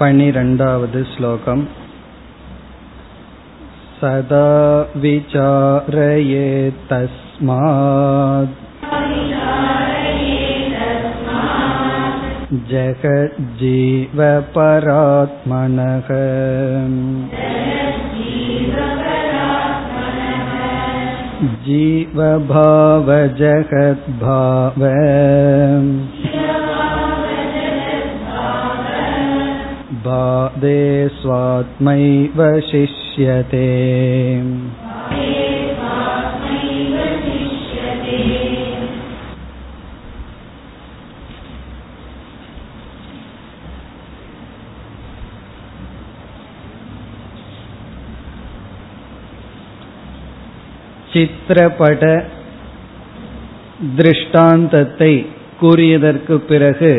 पनिरण्डावद् श्लोकम् सदा विचारयेत्तस्मात् जगज्जीवपरात्मनः जीवभावजगद्भाव बाधे स्वात्मैव शिष्यते சித்திரப்பட திருஷ்டாந்தத்தை கூறியதற்கு பிறகு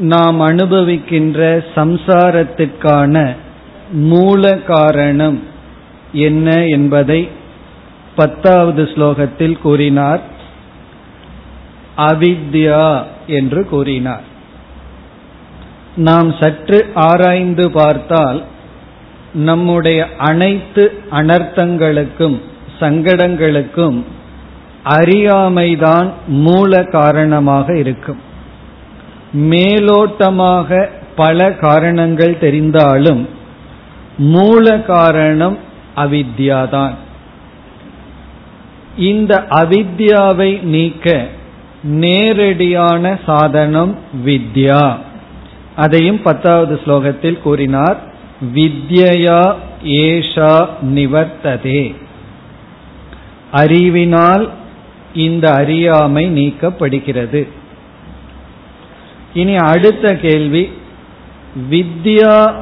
நாம் அனுபவிக்கின்ற சம்சாரத்திற்கான மூல காரணம் என்ன என்பதை பத்தாவது ஸ்லோகத்தில் கூறினார். அவித்யா என்று கூறினார். நாம் சற்று ஆராய்ந்து பார்த்தால் நம்முடைய அனைத்து அனர்த்தங்களுக்கும் சங்கடங்களுக்கும் அறியாமைதான் மூல காரணமாக இருக்கும். மேலோட்டமாக பல காரணங்கள் தெரிந்தாலும் மூல காரணம் அவித்யாதான். இந்த அவித்யாவை நீக்க நேரடியான சாதனம் வித்யா. அதையும் பத்தாவது ஸ்லோகத்தில் கூறினார் வித்யா ஏஷா நிவர்த்ததே. அறிவினால் இந்த அறியாமை நீக்கப்படுகிறது. இனி அடுத்த கேள்வி. வித்யா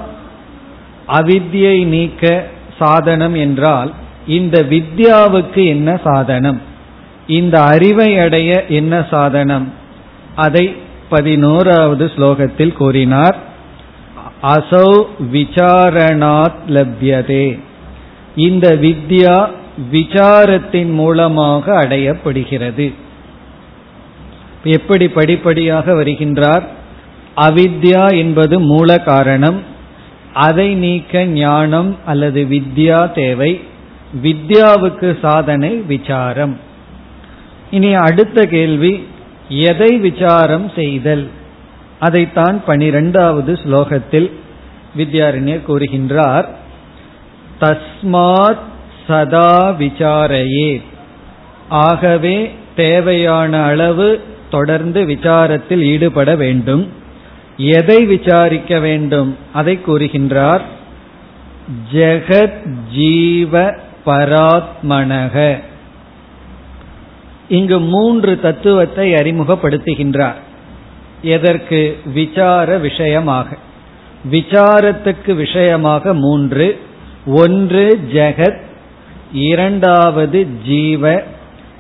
அவித்யை நீக்க சாதனம் என்றால் இந்த வித்யாவுக்கு என்ன சாதனம்? இந்த அறிவை அடைய என்ன சாதனம்? அதை பதினோராவது ஸ்லோகத்தில் கூறினார். அசௌ விசாரணாத் லப்யதே. இந்த வித்யா விசாரத்தின் மூலமாக அடையப்படுகிறது. எப்படி படிப்படியாக வருகின்றார்? அவித்யா என்பது மூல காரணம். அதை நீக்க ஞானம் அல்லது வித்யா தேவை. வித்யாவுக்கு சாதனை விசாரம். இனி அடுத்த கேள்வி எதை விசாரம் செய்தல்? அதைத்தான் பனிரெண்டாவது ஸ்லோகத்தில் வித்யாரண்யர் கூறுகின்றார். தஸ்மாத் சதா விசாரையே. ஆகவே தேவையான அளவு தொடர்ந்து விசாரத்தில் ஈடுபட வேண்டும். எதை விசாரிக்க வேண்டும்? அதை கூறுகின்றார் ஜெகத் ஜீவ பராத்மனக. இங்கு மூன்று தத்துவத்தை அறிமுகப்படுத்துகின்றார். எதற்கு? விசார விஷயமாக. விசாரத்துக்கு விஷயமாக மூன்று. ஒன்று ஜெகத். இரண்டாவது ஜீவ.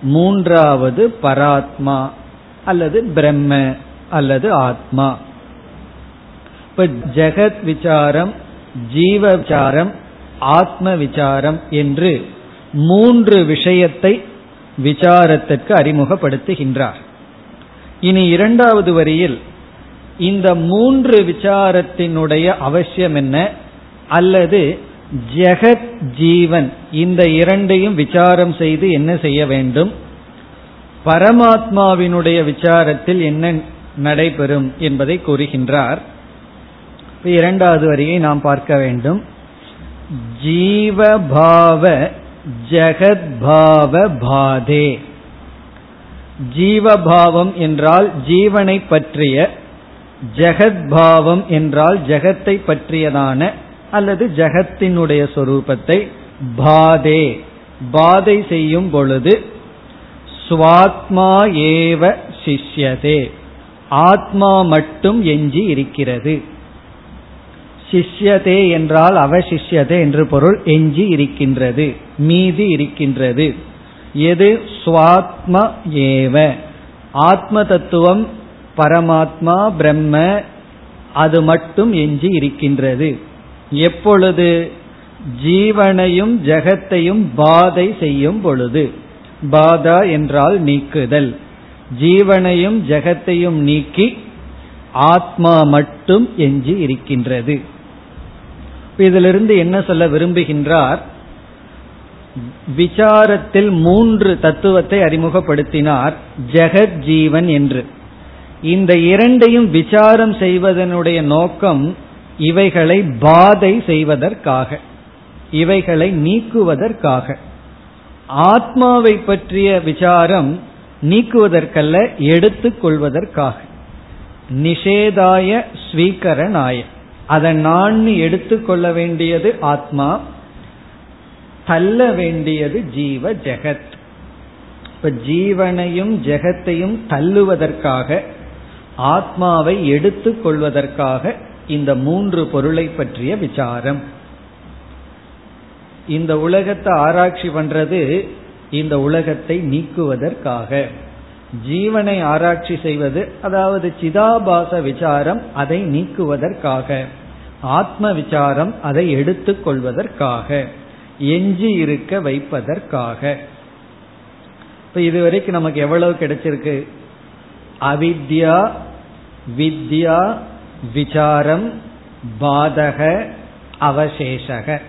மூன்றாவது பராத்மா. அல்லது பிரம்ம அல்லது ஆத்மா. இப்ப ஜெகத் விசாரம் ஜீவ விசாரம் ஆத்ம விசாரம் என்று மூன்று விஷயத்தை விசாரத்திற்கு அறிமுகப்படுத்துகின்றார். இனி இரண்டாவது வரியில் இந்த மூன்று விசாரத்தினுடைய அவசியம் என்ன? அல்லது ஜெகத் ஜீவன் இந்த இரண்டையும் விசாரம் செய்து என்ன செய்ய வேண்டும்? பரமாத்மாவினுடைய விசாரத்தில் என்ன நடைபெறும் என்பதை கூறுகின்றார். இரண்டாவது வரியை நாம் பார்க்க வேண்டும். ஜீவபாவ ஜெகத்பாவ பாதே. ஜீவபாவம் என்றால் ஜீவனை பற்றிய ஜெகத்பாவம் என்றால் ஜெகத்தை பற்றியதான அல்லது ஜெகத்தினுடைய சொரூபத்தை பாதே. பாதை செய்யும் பொழுது சுவாத்மா ஏவ சிஷ்யதே. ஆத்மா மட்டும் எஞ்சி இருக்கிறது. சிஷ்யதே என்றால் அவசிஷ்யதே என்று பொருள் எஞ்சி இருக்கின்றது மீதி இருக்கின்றது. எது? சுவாத்ம ஏவ. ஆத்ம தத்துவம் பரமாத்மா பிரம்ம அது மட்டும் எஞ்சி இருக்கின்றது. எப்பொழுது? ஜீவனையும் ஜெகத்தையும் பாதை செய்யும் பொழுது. பாதா என்றால் நீக்குதல். ஜீவனையும் ஜெகத்தையும் நீக்கி ஆத்மா மட்டும் எஞ்சி இருக்கின்றது. இதிலிருந்து என்ன சொல்ல விரும்புகின்றார்? விசாரத்தில் மூன்று தத்துவத்தை அறிமுகப்படுத்தினார் ஜெகத் ஜீவன் என்று. இந்த இரண்டையும் விசாரம் செய்வதனுடைய நோக்கம் இவைகளை பாதை செய்வதற்காக இவைகளை நீக்குவதற்காக. ஆத்மாவை பற்றிய விசாரம் நீக்குவதற்கல்ல எடுத்துக்கொள்வதற்காக. நிஷேதாய ஸ்வீகரனாய. அதை நான் எடுத்துக்கொள்ள வேண்டியது ஆத்மா தள்ள வேண்டியது ஜீவ ஜெகத். இப்ப ஜீவனையும் ஜெகத்தையும் தள்ளுவதற்காக ஆத்மாவை எடுத்துக்கொள்வதற்காக இந்த மூன்று பொருளை பற்றிய விசாரம். இந்த உலகத்தை ஆராய்ச்சி பண்றது இந்த உலகத்தை நீக்குவதற்காக. ஜீவனை ஆராய்ச்சி செய்வது அதாவது சிதாபாச விசாரம் அதை நீக்குவதற்காக. ஆத்ம விசாரம் அதை எடுத்துக்கொள்வதற்காக எஞ்சி இருக்க வைப்பதற்காக. இப்ப இதுவரைக்கும் நமக்கு எவ்வளவு கிடைச்சிருக்கு? அவித்யா வித்யா விசாரம் பாதக அவசேஷக.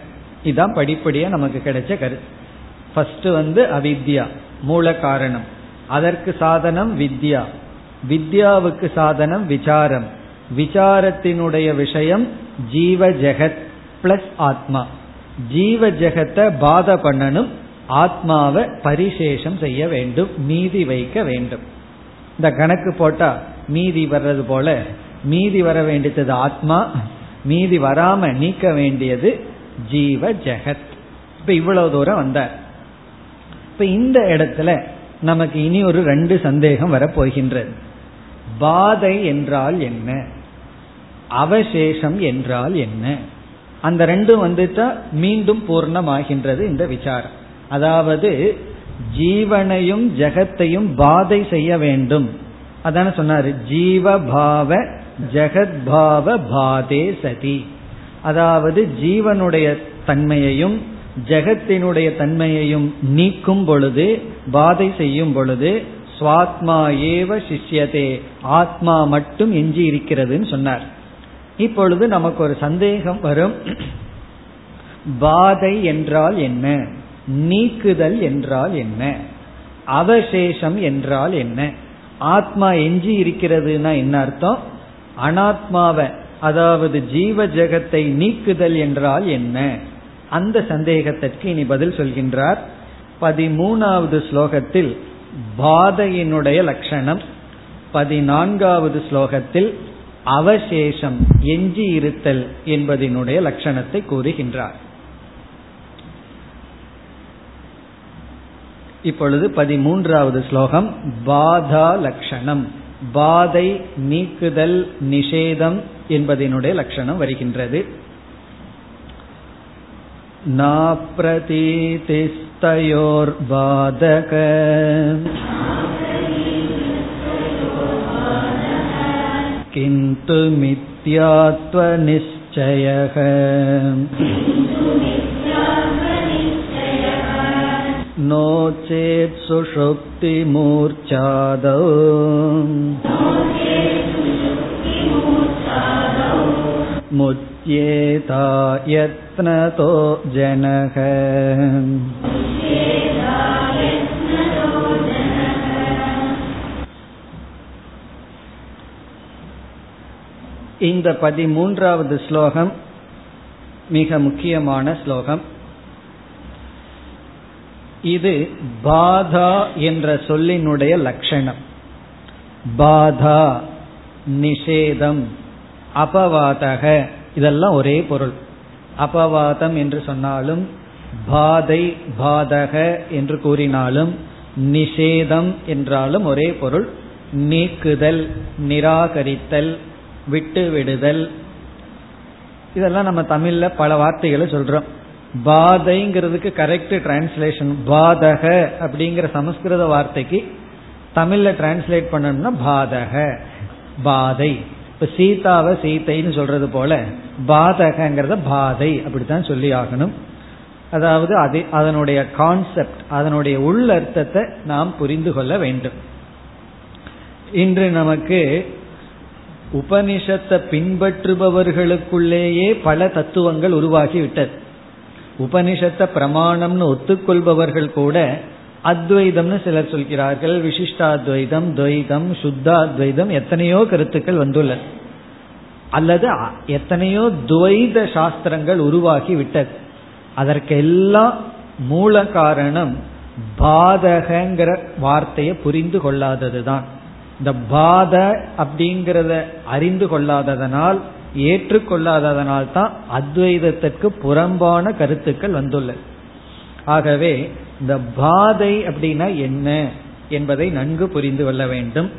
இதுதான் படிப்படியா நமக்கு கிடைச்ச கருத்து ஃபர்ஸ்ட் வந்து அவித்யா மூல காரணம். அதற்கு சாதனம் வித்யா. வித்யாவுக்கு சாதனம் விசாரம். விசாரத்தினுடைய விஷயம் ஜீவ ஜெகத் பிளஸ் ஆத்மா. ஜீவ ஜெகத்தை பாத பண்ணணும் ஆத்மாவை பரிசேஷம் செய்ய வேண்டும் மீதி வைக்க வேண்டும். இந்த கணக்கு போட்டா மீதி வர்றது போல மீதி வர வேண்டியது ஆத்மா மீதி வராம நீக்க வேண்டியது ஜீவ ஜெகத். இப்ப இவ்வளவு தூரம் வந்தார். இப்ப இந்த இடத்துல நமக்கு இனி ஒரு ரெண்டு சந்தேகம் வரப்போகின்றது. பாதை என்றால் என்ன? அவசேஷம் என்றால் என்ன? அந்த ரெண்டும் வந்துட்டா மீண்டும் பூர்ணமாகின்றது இந்த விசாரம். அதாவது ஜீவனையும் ஜெகத்தையும் பாதை செய்ய வேண்டும். அதான சொன்னாரு? ஜீவபாவ ஜெகத்பாவ பாதே சதி. அதாவது ஜீவனுடைய தன்மையையும் ஜெகத்தினுடைய தன்மையையும் நீக்கும் பொழுது பாதை செய்யும் பொழுது சுவாத்மா ஏவ சிஷ்யதே ஆத்மா மட்டும் எஞ்சி இருக்கிறதுன்னு சொன்னார். இப்பொழுது நமக்கு ஒரு சந்தேகம் வரும். பாதை என்றால் என்ன? நீக்குதல் என்றால் என்ன? அவசேஷம் என்றால் என்ன? ஆத்மா எஞ்சி இருக்கிறதுனா என்ன அர்த்தம்? அனாத்மாவை அதாவது ஜீவ ஜெகத்தை நீக்குதல் என்றால் என்ன? அந்த சந்தேகத்திற்கு இனி பதில் சொல்கின்றார். பதிமூணாவது ஸ்லோகத்தில் பாதையினுடைய லட்சணம். பதினான்காவது ஸ்லோகத்தில் அவசேஷம் எஞ்சி இருத்தல் என்பதனுடைய லட்சணத்தை கூறுகின்றார். இப்பொழுது பதிமூன்றாவது ஸ்லோகம் பாதா லட்சணம் பாதை நீக்குதல் நிஷேதம் என்பதனுடைய லட்சணம் வருகின்றது नाप्रतीतिस्तयोर्बाधक किन्तु मिथ्यात्वनिश्चयः नो चेत् सुषुप्तिमूर्च्छादौ मुच्येता यत्नतो जनः இந்த பதிமூன்றாவது ஸ்லோகம் மிக முக்கியமான ஸ்லோகம் இது பாதா என்ற சொல்லினுடைய லட்சணம். பாதா நிஷேதம் அபவாதக இதெல்லாம் ஒரே பொருள். அபவாதம் என்று சொன்னாலும் பாதை பாதக என்று கூறினாலும் நிஷேதம் என்றாலும் ஒரே பொருள். நீக்குதல் நிராகரித்தல் விட்டு விடுதல் இதெல்லாம் நம்ம தமிழ்ல பல வார்த்தைகளை சொல்றோம். பாதைங்கிறதுக்கு கரெக்ட் டிரான்ஸ்லேஷன் பாதக அப்படிங்கிற சமஸ்கிருத வார்த்தைக்கு தமிழ்ல டிரான்ஸ்லேட் பண்ணணும்னா பாதக பாதை. இப்ப சீதாவை சீத்தைன்னு சொல்றது போல பாதகங்கிறத பாதை அப்படித்தான் சொல்லி ஆகணும். அதாவது அது அதனுடைய கான்செப்ட் அதனுடைய உள்ளர்த்தத்தை நாம் புரிந்து கொள்ள வேண்டும். இன்று நமக்கு உபனிஷத்தை பின்பற்றுபவர்களுக்குள்ளேயே பல தத்துவங்கள் உருவாகி விட்டது உபனிஷத்தை பிரமாணம்னு ஒத்துக்கொள்பவர்கள் கூட அத்வைதம்னு சிலர் சொல்கிறார்கள். விசிஷ்டாத்வைதம் துவைதம் சுத்தாத்வைதம் எத்தனையோ கருத்துக்கள் வந்துள்ளது. அல்லது எத்தனையோ துவைத சாஸ்திரங்கள் உருவாகி விட்டது அதற்கெல்லாம் மூல காரணம் பாதகங்கிற வார்த்தையை புரிந்து கொள்ளாததுதான். இந்த பாத அப்படிங்கிறத அறிந்து கொள்ளாததனால் ஏற்றுக்கொள்ளாததனால் தான் அத்வைதத்திற்கு புறம்பான கருத்துக்கள் வந்துள்ளது. ஆகவே இந்த பாதை அப்படின்னா என்ன என்பதை நன்கு புரிந்து கொள்ள வேண்டும்.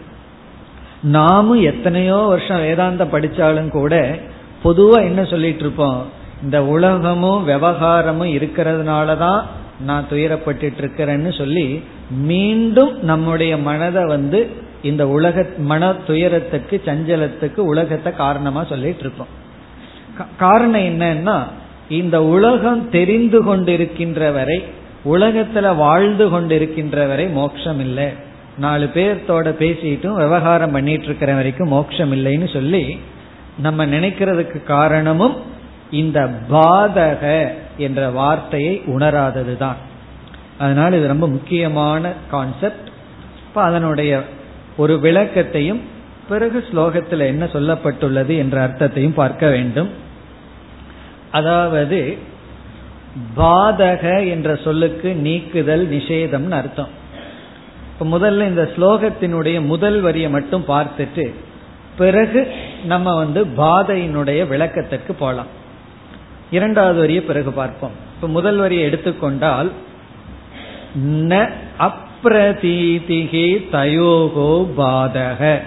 நாமும் எத்தனையோ வருஷம் வேதாந்தம் படிச்சாலும் கூட பொதுவா என்ன சொல்லிட்டு இருப்போம் இந்த உலகமும் விவகாரமும் இருக்கிறதுனால தான் நான் துயரப்பட்டு இருக்கிறேன்னு சொல்லி மீண்டும் நம்முடைய மனதை வந்து இந்த உலக மன துயரத்துக்கு சஞ்சலத்துக்கு உலகத்தை காரணமா சொல்லிட்டு இருக்கோம் காரணம் என்னன்னா இந்த உலகம் தெரிந்து கொண்டிருக்கின்ற வரை உலகத்துல வாழ்ந்து கொண்டிருக்கின்ற வரை மோட்சம் இல்லை. நாலு பேர்த்தோட பேசிட்டும் விவகாரம் பண்ணிட்டு இருக்கிற வரைக்கும் மோட்சம் இல்லைன்னு சொல்லி நம்ம நினைக்கிறதுக்கு காரணமும் இந்த பாதக என்ற வார்த்தையை உணராதது தான் அதனால இது ரொம்ப முக்கியமான கான்செப்ட் இப்போ அதனுடைய ஒரு விளக்கத்தையும் பிறகு ஸ்லோகத்தில் என்ன சொல்லப்பட்டுள்ளது என்ற அர்த்தத்தையும் பார்க்க வேண்டும். அதாவது பாதக என்ற சொல்லுக்கு நீக்குதல் நிஷேதம்னு அர்த்தம். இப்ப முதல்ல இந்த ஸ்லோகத்தினுடைய முதல் வரியை மட்டும் பார்த்துட்டு பிறகு நம்ம வந்து பாதையினுடைய விளக்கத்திற்கு போகலாம் இரண்டாவது வரியை பிறகு பார்ப்போம். இப்ப முதல் வரியை எடுத்துக்கொண்டால் ந அப் அப்பிரதீதிகி தயோகோ பாதக.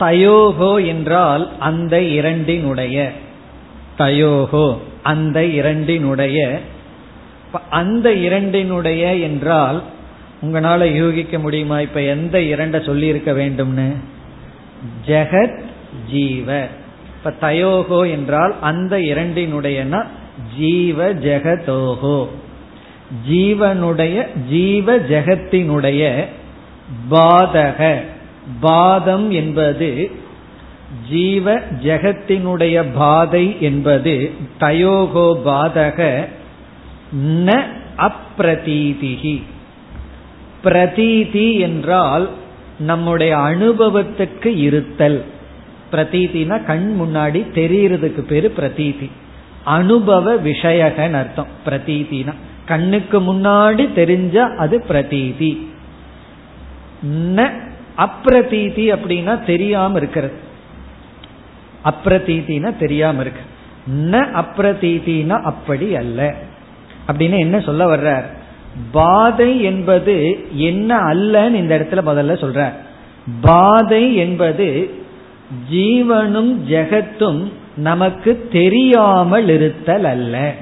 தயோகோ என்றால் அந்த இரண்டினுடைய. தயோகோ அந்த இரண்டினுடைய. அந்த இரண்டினுடைய என்றால் உங்களால யூகிக்க முடியுமா? இப்ப எந்த இரண்ட சொல்லி இருக்க வேண்டும்னு? ஜெகத் ஜீவ. இப்ப தயோகோ என்றால் அந்த இரண்டினுடையனா? ஜீவ ஜெகதோகோ. ஜீவனுடைய ஜீவ ஜெகத்தினுடைய பாதக. பாதம் என்பது ஜீவ ஜெகத்தினுடைய பாதை என்பது தயோகோ பாதக. ந அப்பிரதீதிகி பிரதீதி என்றால் நம்முடைய அனுபவத்துக்கு இருத்தல். பிரதீதினா கண் முன்னாடி தெரியறதுக்கு பேரு பிரதீதி. அனுபவ விஷயகன் அர்த்தம் பிரதீதினா. கண்ணுக்கு முன்னாடி தெரிஞ்சா அது பிரதீதி. ந அப்பிரதீதி அப்படின்னா தெரியாம இருக்கிறது. அப்பிரதீதினா தெரியாம இருக்கு. ந அப்பிரதீதினா அப்படி அல்ல. அப்படின்னு என்ன சொல்ல வர்றார்? பாதை என்பது என்ன அல்லன்னு இந்த இடத்துல முதல்ல சொல்ற பாதை என்பது ஜீவனும் ஜெகத்தும் நமக்கு தெரியாமல் இருத்தல் அல்ல.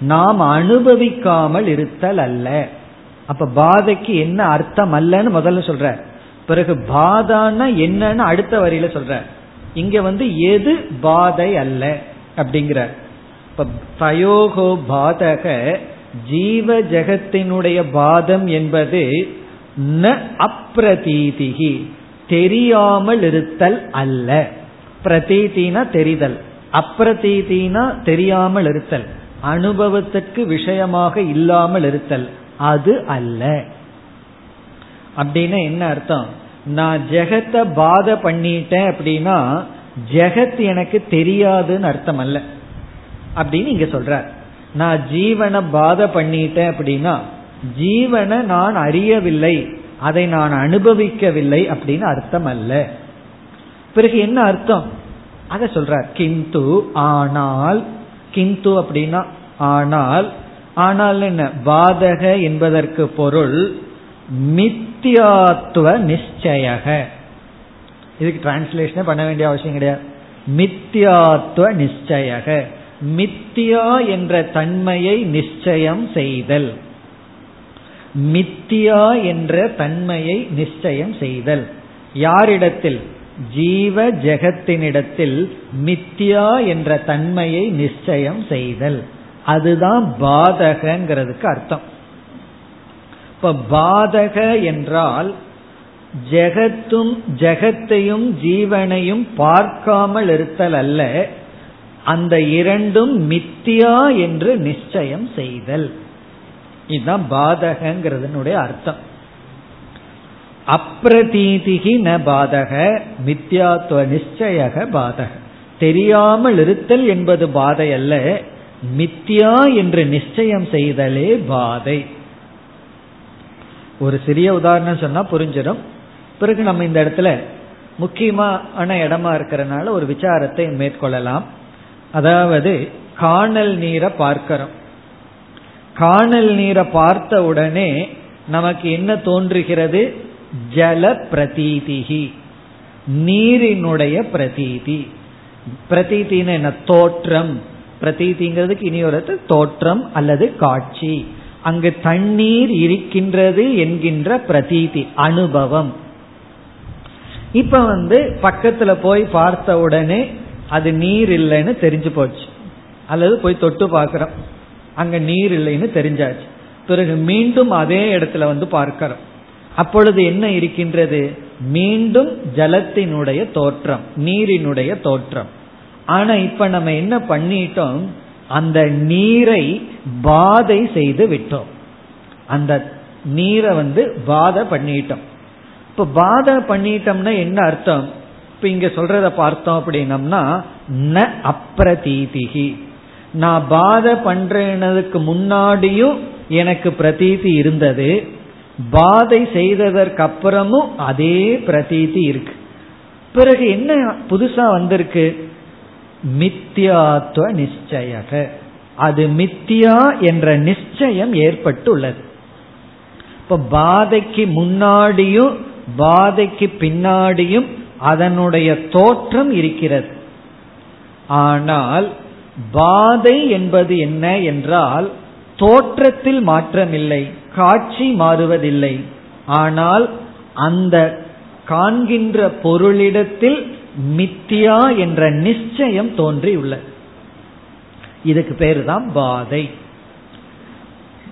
நாம் அனுபவிக்காமல் இருத்தல் அல்ல. அப்ப பாதைக்கு என்ன அர்த்தம் அல்லன்னு முதல்ல சொல்ற. பிறகு பாதான்னா என்னன்னு அடுத்த வரியில சொல்ற. இங்க வந்து எது பாதை அல்ல அப்படிங்கிற. இப்ப தயோகோ பாதக ஜீவ ஜெகத்தினுடைய பாதம் என்பது ந அப்பிரதீதிகி தெரியாமல் இருத்தல் அல்ல. பிரதீதினா தெரிதல் அப்பிரதீதினா தெரியாமல் இருத்தல். அனுபவத்திற்கு விஷயமாக இல்லாமல் இருத்தல். அது அல்ல. அப்படின்னா என்ன அர்த்தம்? நான் ஜெகத்தை பாத பண்ணிட்டேன் அப்படின்னா ஜெகத் எனக்கு தெரியாதுன்னு அர்த்தம் அல்ல. அப்படின்னு இங்க சொல்ற நான் ஜீவனை பாத பண்ணிட்டேன் அப்படின்னா ஜீவனை நான் அறியவில்லை. அதை நான் அனுபவிக்கவில்லை அப்படின்னு அர்த்தம் அல்ல. பிறகு என்ன அர்த்தம்? அத சொல்றார். கிந்து ஆனால் கிந்து அப்படின்னா ஆனால் ஆனால் என்ன? பாதக என்பதற்கு பொருள் மித்தியாத்துவ நிச்சயக. இதுக்கு டிரான்ஸ்லேஷனே பண்ண வேண்டிய அவசியம் கிடையாது. மித்தியாத்துவ நிச்சயக. மித்தியா என்ற தன்மையை நிச்சயம் செய்தல். மித்தியா என்ற தன்மையை நிச்சயம் செய்தல். யாரிடத்தில்? ஜீவ ஜெகத்தினிடத்தில் மித்தியா என்ற தன்மையை நிச்சயம் செய்தல். அதுதான் பாதகங்கிறதுக்கு அர்த்தம். இப்ப பாதக என்றால் ஜெகத்தும் ஜெகத்தையும் ஜீவனையும் பார்க்காமல் இருத்தல் அல்ல அந்த இரண்டும் மித்தியா என்று நிச்சயம் செய்தல். இதுதான் பாதகங்கிறதுனுடைய அர்த்தம். அப்பிரதீதிகி ந பாதக மித்யாத்துவ நிச்சயக பாதக. தெரியாமல் இருத்தல் என்பது பாதை அல்ல மித்யா என்று நிச்சயம் செய்தலே பாதை. ஒரு சிறிய உதாரணம் சொன்னா புரிஞ்சிடும். பிறகு நம்ம இந்த இடத்துல முக்கியமான இடமா இருக்கிறனால ஒரு விசாரத்தை மேற்கொள்ளலாம். அதாவது காணல் நீரை பார்க்கிறோம். காணல் நீரை பார்த்த உடனே நமக்கு என்ன தோன்றுகிறது? ஜல பிரதீதிகி நீரினுடைய பிரதீதி. பிரதீதின்னு என்ன? தோற்றம். பிரதீதிங்கிறதுக்கு இனி ஒரு தோற்றம் அல்லது காட்சி. அங்கு தண்ணீர் இருக்கின்றது என்கின்ற பிரதீதி அனுபவம். இப்ப வந்து பக்கத்துல போய் பார்த்த உடனே அது நீர் இல்லைன்னு தெரிஞ்சு போச்சு. அல்லது போய் தொட்டு பார்க்கிறோம். அங்க நீர் இல்லைன்னு தெரிஞ்சாச்சு. பிறகு மீண்டும் அதே இடத்துல வந்து பார்க்கிறோம். அப்பொழுது என்ன இருக்கின்றது? மீண்டும் ஜலத்தினுடைய தோற்றம் நீரினுடைய தோற்றம். ஆனா இப்ப நம்ம என்ன பண்ணிட்டோம்? அந்த நீரை பாதை செய்து விட்டோம். அந்த நீரை வந்து பாதை பண்ணிட்டோம். இப்ப பாதை பண்ணிட்டோம்னா என்ன அர்த்தம்? இப்ப இங்க சொல்றத பார்த்தோம் அப்படின்னம்னா ந அப்ரதீதிகி நான் பாதை பண்றதுக்கு முன்னாடியும் எனக்கு பிரதீதி இருந்தது. பாதை செய்ததற்கு அப்புறமும் அதே பிரதீதி இருக்கு. பிறகு என்ன புதுசா வந்திருக்கு? மித்தியாத்துவ நிச்சயக. அது மித்தியா என்ற நிச்சயம் ஏற்பட்டுள்ளது. இப்ப பாதைக்கு முன்னாடியும் பாதைக்கு பின்னாடியும் அதனுடைய தோற்றம் இருக்கிறது. ஆனால் பாதை என்பது என்ன என்றால் தோற்றத்தில் மாற்றமில்லை. காட்சி மாறுவதில்லை. ஆனால் அந்த காண்கின்ற பொருளிடத்தில் மித்தியா என்ற நிச்சயம் தோன்றியுள்ளது. இதுக்கு பேரு தான் பாதை.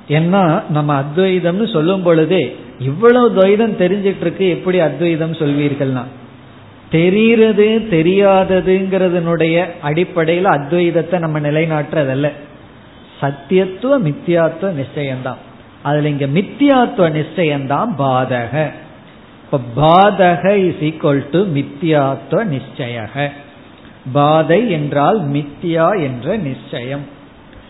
ஏன்னா நம்ம அத்வைதம்னு சொல்லும் பொழுதே இவ்வளவு துவைதம் தெரிஞ்சிட்டு இருக்கு எப்படி அத்வைதம் சொல்வீர்கள்னா? தெரிகிறது தெரியாததுங்கிறதுனுடைய அடிப்படையில் அத்வைதத்தை நம்ம நிலைநாட்டுறதல்ல. சத்தியத்துவ மித்தியாத்துவ நிச்சயம்தான். அதுல இங்க மித்தியாத்துவ நிச்சயம்தான் பாதக. இப்ப பாதக இஸ் ஈக்வல் டு மித்தியாத்துவ நிச்சயக. பாதை என்றால் மித்தியா என்ற நிச்சயம்.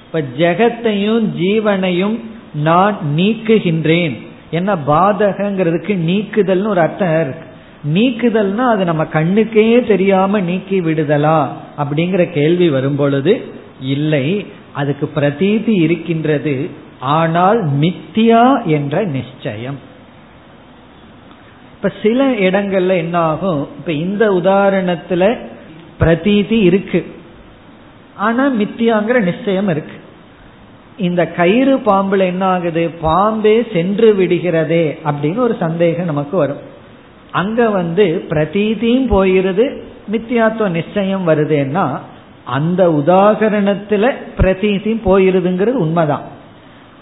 இப்ப ஜெகத்தையும் ஜீவனையும் நான் நீக்குகின்றேன். என்ன பாதகங்கிறதுக்கு நீக்குதல்னு ஒரு அர்த்தம் இருக்கு. நீக்குதல்னா அது நம்ம கண்ணுக்கே தெரியாம நீக்கி விடுதலா அப்படிங்கிற கேள்வி வரும் பொழுது இல்லை அதுக்கு பிரதீதி இருக்கின்றது. ஆனால் மித்தியா என்ற நிச்சயம். இப்ப சில இடங்கள்ல என்ன ஆகும் இப்ப இந்த உதாரணத்துல பிரதீதி இருக்கு. ஆனா மித்தியாங்கிற நிச்சயம் இருக்கு. இந்த கயிறு பாம்புல என்ன ஆகுது பாம்பே சென்று விடுகிறதே அப்படின்னு ஒரு சந்தேகம் நமக்கு வரும். அங்க வந்து பிரதீதியும் போயிருது மித்தியாத்துவ நிச்சயம் வருதுன்னா அந்த உதாகரணத்துல பிரதீதியும் போயிருதுங்கிறது உண்மைதான்.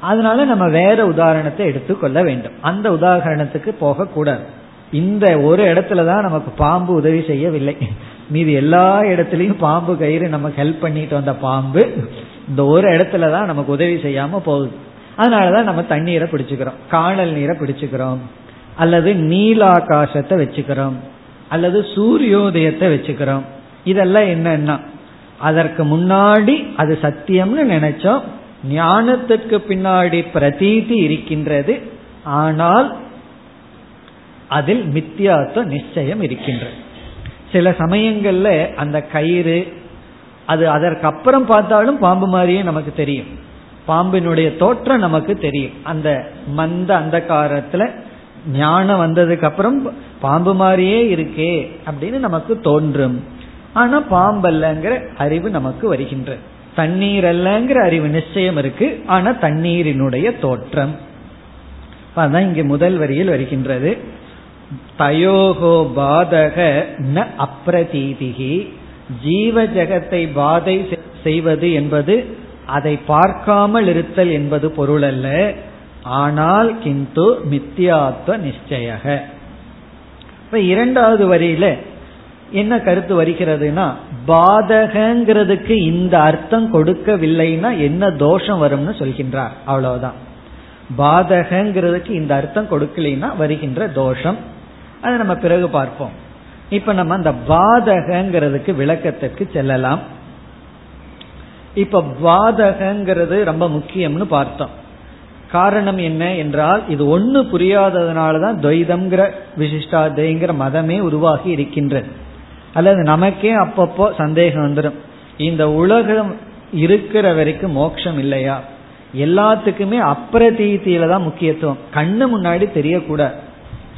அதனால நம்ம வேற உதாரணத்தை எடுத்துக்கொள்ள வேண்டும். அந்த உதாரணத்துக்கு போகக்கூடாது இந்த ஒரு இடத்துல தான் நமக்கு பாம்பு உதவி செய்யவில்லை. மீது எல்லா இடத்துலையும் பாம்பு கயிறு நமக்கு ஹெல்ப் பண்ணிட்டு வந்த பாம்பு இந்த ஒரு இடத்துல தான் நமக்கு உதவி செய்யாம போகுது. அதனாலதான் நம்ம தண்ணீரை பிடிச்சுக்கிறோம். காணல் நீரை பிடிச்சுக்கிறோம். அல்லது நீலாகாசத்தை வச்சுக்கிறோம். அல்லது சூரியோதயத்தை வச்சுக்கிறோம். இதெல்லாம் என்னன்னா அதற்கு முன்னாடி அது சத்தியம்னு நினைச்சோம். ஞானத்துக்கு பின்னாடி பிரதீதி இருக்கின்றது. ஆனால் அதில் மித்தியாத்துவ நிச்சயம் இருக்கின்றது. சில சமயங்கள்ல அந்த கயிறு அது அதற்கு அப்புறம் பார்த்தாலும் பாம்பு மாதிரியே நமக்கு தெரியும். பாம்பினுடைய தோற்றம் நமக்கு தெரியும். அந்த மந்த அந்த காரத்துல ஞானம் வந்ததுக்கு அப்புறம் பாம்பு மாதிரியே இருக்கே அப்படின்னு நமக்கு தோன்றும். ஆனா பாம்பல்லங்கிற அறிவு நமக்கு வருகின்றது. தண்ணீர் அல்லங்கிற அறிவு நிச்சயம் இருக்கு. ஆனா தண்ணீரினுடைய தோற்றம். அதான் இங்க முதல் வரியில் வருகின்றது. தயோகோ பாதக ந அப்ரதீதிகி ஜீவ ஜெகத்தை பாதை செய்வது என்பது அதை பார்க்காமல் இருத்தல் என்பது பொருள் அல்ல. ஆனால் கிந்து மித்தியாத்வ நிச்சய இப்ப இரண்டாவது வரியில என்ன கருத்து வருகிறதுனா பாதகங்கிறதுக்கு இந்த அர்த்தம் கொடுக்கவில்லைன்னா என்ன தோஷம் வரும்னு சொல்கின்றார். அவ்வளவுதான். பாதகங்கிறதுக்கு இந்த அர்த்தம் கொடுக்கலைன்னா வருகின்ற தோஷம். அதை நம்ம பிறகு பார்ப்போம். இப்ப நம்ம அந்த பாதகங்கிறதுக்கு விளக்கத்திற்கு செல்லலாம். இப்ப பாதகங்கிறது ரொம்ப முக்கியம்னு பார்த்தோம். காரணம் என்ன என்றால் இது ஒன்னு புரியாததுனாலதான் துவைதம்ங்கிற விசிஷ்டாதைங்கிற மதமே உருவாகி இருக்கின்றது. அல்லது நமக்கே அப்பப்போ சந்தேகம் வந்துடும் இந்த உலகம் இருக்கிற வரைக்கும் மோட்சம் இல்லையா? எல்லாத்துக்குமே அப்பிரதீத்தியில தான் முக்கியத்துவம். கண்ணு முன்னாடி தெரியக்கூடாது.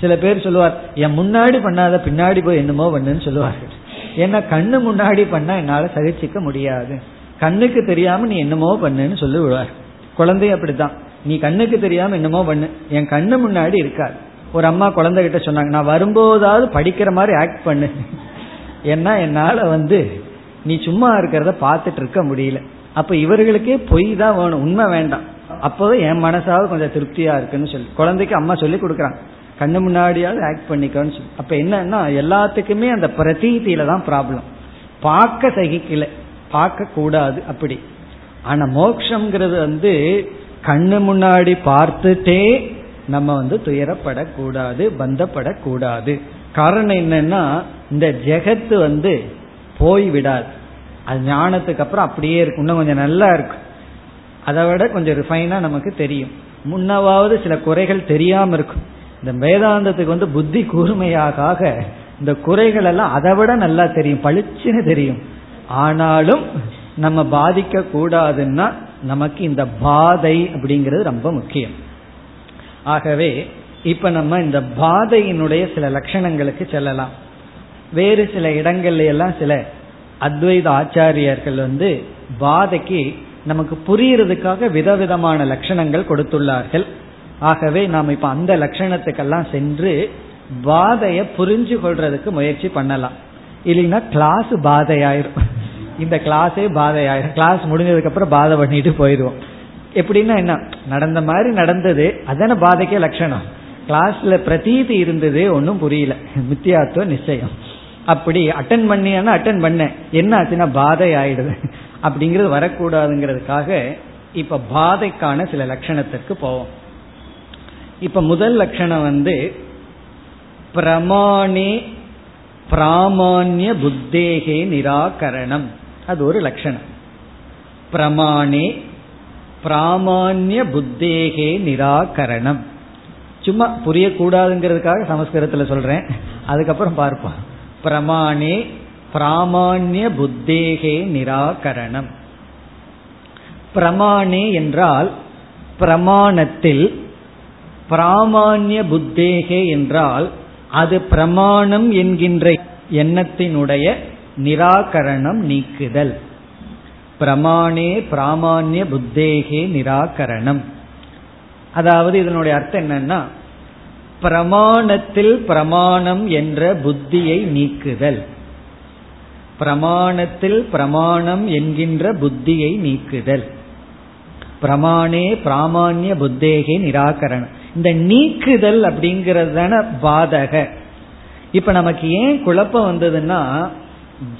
சில பேர் சொல்லுவார் என் முன்னாடி பண்ணாத பின்னாடி போய் என்னமோ பண்ணுன்னு சொல்லுவார்கள். ஏன்னா கண்ணு முன்னாடி பண்ணா என்னால சகிச்சிக்க முடியாது. கண்ணுக்கு தெரியாம நீ என்னமோ பண்ணுன்னு சொல்லி விடுவார் குழந்தை அப்படித்தான். நீ கண்ணுக்கு தெரியாம என்னமோ பண்ணு. என் கண்ணு முன்னாடி இருக்காது. ஒரு அம்மா குழந்தைகிட்ட சொன்னாங்க நான் வரும்போதாவது படிக்கிற மாதிரி ஆக்ட் பண்ணு. ஏன்னா என்னால வந்து நீ சும்மா இருக்கிறத பார்த்துட்டு இருக்க முடியல. அப்ப இவர்களுக்கே பொய் தான் வேணும் உண்மை வேண்டாம். அப்போவே என் மனசாவது கொஞ்சம் திருப்தியா இருக்குன்னு சொல்லி. குழந்தைக்கு அம்மா சொல்லி கொடுக்குறாங்க. கண்ணு முன்னாடியாவது ஆக்ட் பண்ணிக்கோன்னு சொல்லி. அப்ப என்னன்னா எல்லாத்துக்குமே அந்த பிரதீதியில தான் ப்ராப்ளம் பார்க்க சகிக்கல. பார்க்க கூடாது அப்படி. ஆனா மோக்ஷங்கிறது வந்து கண்ணு முன்னாடி பார்த்துட்டே நம்ம வந்து துயரப்படக்கூடாது பந்தப்படக்கூடாது. காரணம் என்னன்னா இந்த ஜெகத்து வந்து போய் விடாது. அது ஞானத்துக்கு அப்புறம் அப்படியே இருக்கும். இன்னும் கொஞ்சம் நல்லா இருக்கும். அதை விட கொஞ்சம் ரிஃபைனா நமக்கு தெரியும். முன்னவாவது சில குறைகள் தெரியாம இருக்கும். இந்த வேதாந்தத்துக்கு வந்து புத்தி கூர்மையாக இந்த குறைகள் எல்லாம் அதை விட நல்லா தெரியும். பளிச்சுன்னு தெரியும். ஆனாலும் நம்ம பாதிக்க கூடாதுன்னா நமக்கு இந்த பாதை அப்படிங்கிறது ரொம்ப முக்கியம். ஆகவே இப்ப நம்ம இந்த பாதையினுடைய சில லட்சணங்களுக்கு செல்லலாம். வேறு சில இடங்கள்ல எல்லாம் சில அத்வைத ஆச்சாரியர்கள் வந்து பாதைக்கு நமக்கு புரியறதுக்காக விதவிதமான லட்சணங்கள் கொடுத்துள்ளார்கள். ஆகவே நாம் இப்ப அந்த லட்சணத்துக்கெல்லாம் சென்று பாதைய புரிஞ்சு கொள்றதுக்கு முயற்சி பண்ணலாம். இல்லைன்னா கிளாஸ் பாதையாயிரும். இந்த கிளாஸே பாதையாயிரும். கிளாஸ் முடிஞ்சதுக்கு அப்புறம் பாதை பண்ணிட்டு போயிடுவோம். எப்படின்னா என்ன? நடந்த மாதிரி நடந்தது அதான பாதைக்கே லட்சணம். கிளாஸ்ல பிரதீதி இருந்ததே ஒன்றும் புரியல. மித்தியாத்துவ நிச்சயம். அப்படி அட்டன் பண்ணியானா அட்டன் பண்ண. என்ன ஆச்சுன்னா பாதை ஆயிடுது அப்படிங்கிறது வரக்கூடாதுங்கிறதுக்காக இப்ப பாதைக்கான சில லட்சணத்திற்கு போவோம். இப்ப முதல் லட்சணம் வந்து பிரமாணே பிராமான்ய புத்தேகே நிராகரணம். அது ஒரு லட்சணம். பிரமாணே பிராமான்ய புத்தேகே நிராகரணம். சும்மா புரியக்கூடாதுங்கிறதுக்காக சமஸ்கிருதத்தில் சொல்றேன். அதுக்கப்புறம் பார்ப்போம். பிரமாணே பிராமான்ய புத்தேகே நிராகரணம். பிரமாணே என்றால் பிரமாணத்தில் பிராமான்ய புத்தேகே என்றால் அது பிரமாணம் என்கின்ற எண்ணத்தினுடைய நிராகரணம் நீக்குதல். பிரமாணே பிராமான்ய புத்தேகே நிராகரணம். அதாவது இதனுடைய அர்த்தம் என்னன்னா பிரமாணத்தில் பிரமாணம் என்ற புத்தியை நீக்குதல். பிரமாணத்தில் பிரமாணம் என்கின்ற புத்தியை நீக்குதல். பிரமாணே பிராமான்ய புத்தேகே நிராகரணம். இந்த நீக்குதல் அப்படிங்கிறது தானே பாதக. இப்ப நமக்கு ஏன் குழப்பம் வந்ததுன்னா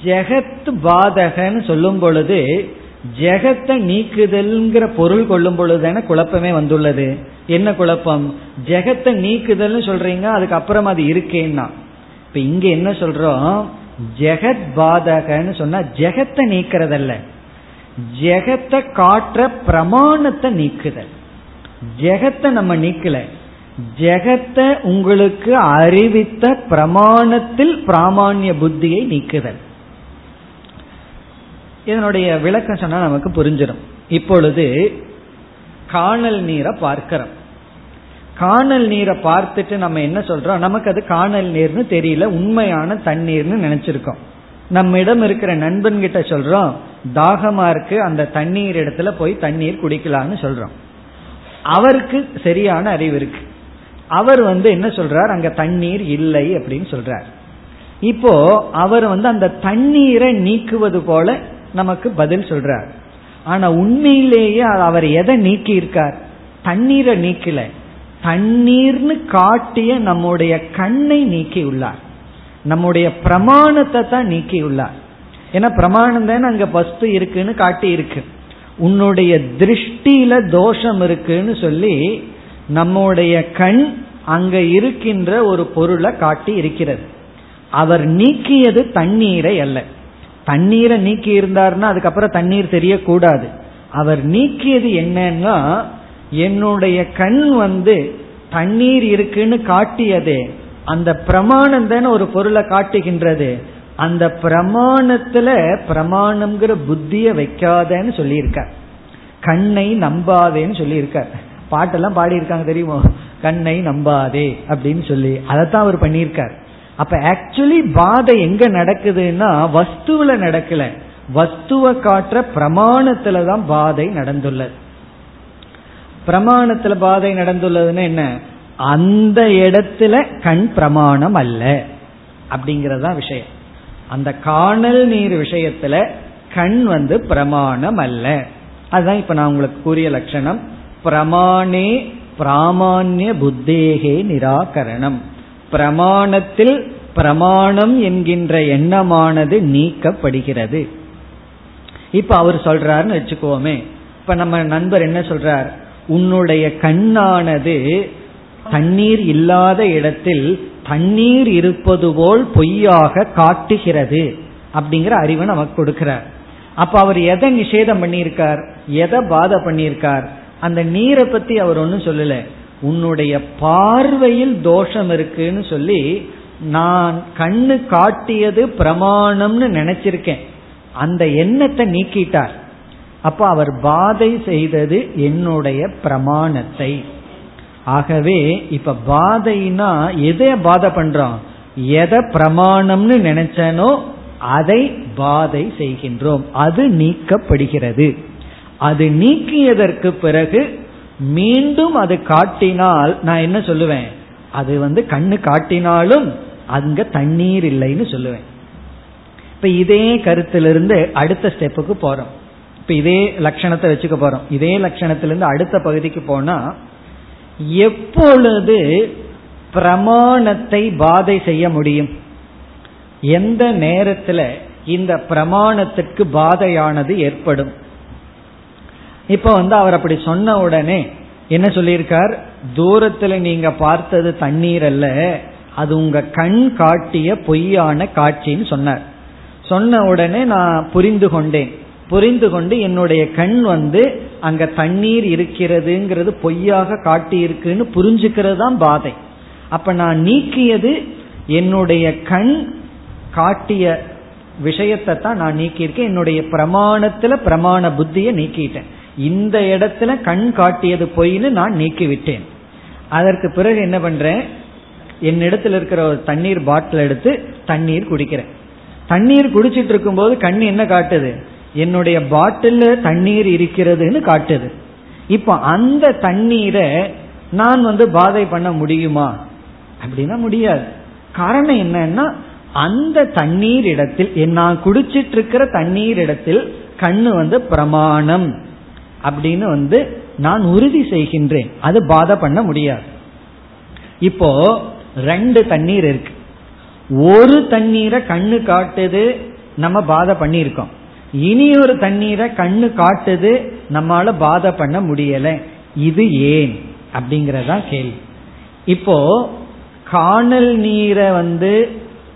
ஜெகத் பாதகன்னு சொல்லும் பொழுது ஜெகத்தை நீக்குதல்ங்கிற பொருள் கொள்ளும் பொழுதுதானே குழப்பமே வந்துள்ளது. என்ன குழப்பம்? ஜெகத்தை நீக்குதல்னு சொல்றீங்க அதுக்கப்புறம் அது இருக்கேன்னா. இப்ப இங்க என்ன சொல்றோம்? ஜெகத் பாதகன்னு சொன்னா ஜெகத்தை நீக்கிறதல்ல. ஜெகத்தை காட்டுற பிரமாணத்தை நீக்குதல். ஜெகத்தை நம்ம நீக்கல. ஜெகத்தை உங்களுக்கு அறிவித்த பிரமாணத்தில் பிராமான்ய புத்தியை நீக்குதல். இதனுடைய விளக்கம் சொன்னா நமக்கு புரிஞ்சிடும் இப்பொழுது காணல் நீரை பார்க்கிறோம். காணல் நீரை பார்த்துட்டு நம்ம என்ன சொல்றோம்? நமக்கு அது காணல் நீர்னு தெரியல உண்மையான தண்ணீர்னு நினைச்சிருக்கோம். நம்மிடம் இருக்கிற நண்பன் கிட்ட சொல்றோம் தாகமா இருக்கு அந்த தண்ணீர் இடத்துல போய் தண்ணீர் குடிக்கலாம்னு சொல்றோம். அவருக்கு சரியான அறிவு இருக்கு. அவர் வந்து என்ன சொல்றார்? அங்க தண்ணீர் இல்லை அப்படின்னு சொல்றார். இப்போ அவர் வந்து அந்த தண்ணீரை நீக்குவது போல நமக்கு பதில் சொல்றார். ஆனா உண்மையிலேயே அவர் எதை நீக்கி இருக்கார் தண்ணீரை நீக்கல. தண்ணீர்னு காட்டிய நம்முடைய கண்ணை நீக்கி உள்ளார் நம்முடைய பிரமாணத்தை தான் நீக்கி உள்ளார் ஏன்னா பிரமாணம் தானே அங்க வஸ்து இருக்குன்னு காட்டி இருக்கு உன்னுடைய திருஷ்டியில தோஷம் இருக்குன்னு சொல்லி நம்முடைய கண் அங்க இருக்கின்ற ஒரு பொருளை காட்டி இருக்கிறது அவர் நீக்கியது தண்ணீரை அல்ல. தண்ணீரை நீக்கி இருந்தார்னா அதுக்கப்புறம் தண்ணீர் தெரியக்கூடாது. அவர் நீக்கியது என்னன்னா என்னுடைய கண் வந்து தண்ணீர் இருக்குன்னு காட்டியதே. அந்த பிரமாணம் தானே ஒரு பொருளை காட்டுகின்றது. அந்த பிரமாணத்துல பிரமாணம்ங்கிற புத்திய வைக்காதேன்னு சொல்லியிருக்கார். கண்ணை நம்பாதேன்னு சொல்லியிருக்கார். பாட்டெல்லாம் பாடியிருக்காங்க தெரியுமோ? கண்ணை நம்பாதே அப்படின்னு சொல்லி அதைத்தான் அவர் பண்ணியிருக்கார். அப்ப ஆக்சுவலி பாதை எங்க நடக்குதுன்னா வஸ்துவில நடக்கல. வஸ்துவ காட்டுற பிரமாணத்துல தான் பாதை நடந்துள்ளது. பிரமாணத்துல பாதை நடந்துள்ளதுன்னு என்ன? அந்த இடத்துல கண் பிரமாணம் அல்ல. அப்படிங்கறதா விஷயம். அந்த காணல் நீர் விஷயத்துல கண் வந்து பிரமாணம் அல்ல. அதுதான் இப்ப நான் உங்களுக்கு கூறிய லட்சணம். பிரமாணே பிராமான்ய புத்தேகே நிராகரணம். பிரமாணத்தில் பிரமாணம் என்கின்ற எண்ணமானது நீக்கப்படுகிறது. இப்ப அவர் சொல்றாருன்னு வச்சுக்கோமே. இப்ப நம்ம நண்பர் என்ன சொல்றார்? உன்னுடைய கண்ணானது தண்ணீர் இல்லாத இடத்தில் தண்ணீர் இருப்பது போல் பொய்யாக காட்டுகிறது அப்படிங்கிற அறிவை நமக்கு கொடுக்கிறார். அப்ப அவர் எதை நிஷேதம் பண்ணியிருக்கார்? எதை பாதை பண்ணியிருக்கார்? அந்த நீரை பத்தி அவர் ஒன்றும் சொல்லலை. உன்னுடைய பார்வையில் தோஷம் இருக்குன்னு சொல்லி நான் கண்ணு காட்டியது பிரமாணம்னு நினைச்சிருக்கேன். அந்த எண்ணத்தை நீக்கிட்டார். அப்ப அவர் பாதை செய்தது என்னுடைய பிரமாணத்தை. ஆகவே இப்ப பாதைனா எதை பாதை பண்றோம்? எதை பிரமாணம்னு நினைச்சனோ அதை பாதை செய்கின்றோம். அது நீக்கப்படுகிறது. அது நீக்கியதற்கு பிறகு மீண்டும் அது காட்டினால் நான் என்ன சொல்லுவேன்? அது வந்து கண்ணு காட்டினாலும் அங்க தண்ணீர் இல்லைன்னு சொல்லுவேன். இப்ப இதே கருத்திலிருந்து அடுத்த ஸ்டெப்புக்கு போறோம். இப்ப இதே லட்சணத்தை வச்சுக்க போறோம். இதே லட்சணத்திலிருந்து அடுத்த பகுதிக்கு போனா எப்பொழுது பிரமாணத்தை பாதை செய்ய முடியும்? எந்த நேரத்துல இந்த பிரமாணத்திற்கு பாதையானது ஏற்படும்? இப்ப வந்து அவர் அப்படி சொன்ன உடனே என்ன சொல்லியிருக்கார்? தூரத்துல நீங்க பார்த்தது தண்ணீர் அல்ல அது உங்க கண் காட்டிய பொய்யான காட்சின்னு சொன்னார். சொன்ன உடனே நான் புரிந்து கொண்டேன். புரிந்து கொண்டு என்னுடைய கண் வந்து அங்க தண்ணீர் இருக்கிறதுங்கிறது பொய்யாக காட்டி இருக்குன்னு புரிஞ்சுக்கிறது தான் பாதை. அப்ப நான் நீக்கியது என்னுடைய கண் காட்டிய விஷயத்தை தான் நான் நீக்கியிருக்கேன். என்னுடைய பிரமாணத்துல பிரமாண புத்தியை நீக்கிட்டேன். இந்த இடத்துல கண் காட்டியது பொய்ன்னு நான் நீக்கி விட்டேன் அதற்கு பிறகு என்ன பண்றேன்? என்னிடத்துல இருக்கிற ஒரு தண்ணீர் பாட்டில் எடுத்து தண்ணீர் குடிக்கிறேன். தண்ணீர் குடிச்சிட்டு இருக்கும்போது கண் என்ன காட்டுது? என்னுடைய பாட்டில் தண்ணீர் இருக்கிறதுன்னு காட்டுது. இப்போ அந்த தண்ணீரை நான் வந்து பாதை பண்ண முடியுமா? அப்படின்னா முடியாது. காரணம் என்னன்னா அந்த தண்ணீர் இடத்தில் நான் குடிச்சிட்டு இருக்கிற தண்ணீர் இடத்தில் கண்ணு வந்து பிரமாணம். அப்படின்னு வந்து நான் உறுதி செய்கின்றேன். அது பாதை பண்ண முடியாது. இப்போ ரெண்டு தண்ணீர் இருக்கு. ஒரு தண்ணீரை கண்ணு காட்டுது நம்ம பாதை பண்ணியிருக்கோம். இனி ஒரு தண்ணீரை கண்ணு காட்டுது நம்மால பாதை பண்ண முடியல. இது ஏன்? அப்படிங்கறதா கேள்வி. இப்போ காணல் நீரை வந்து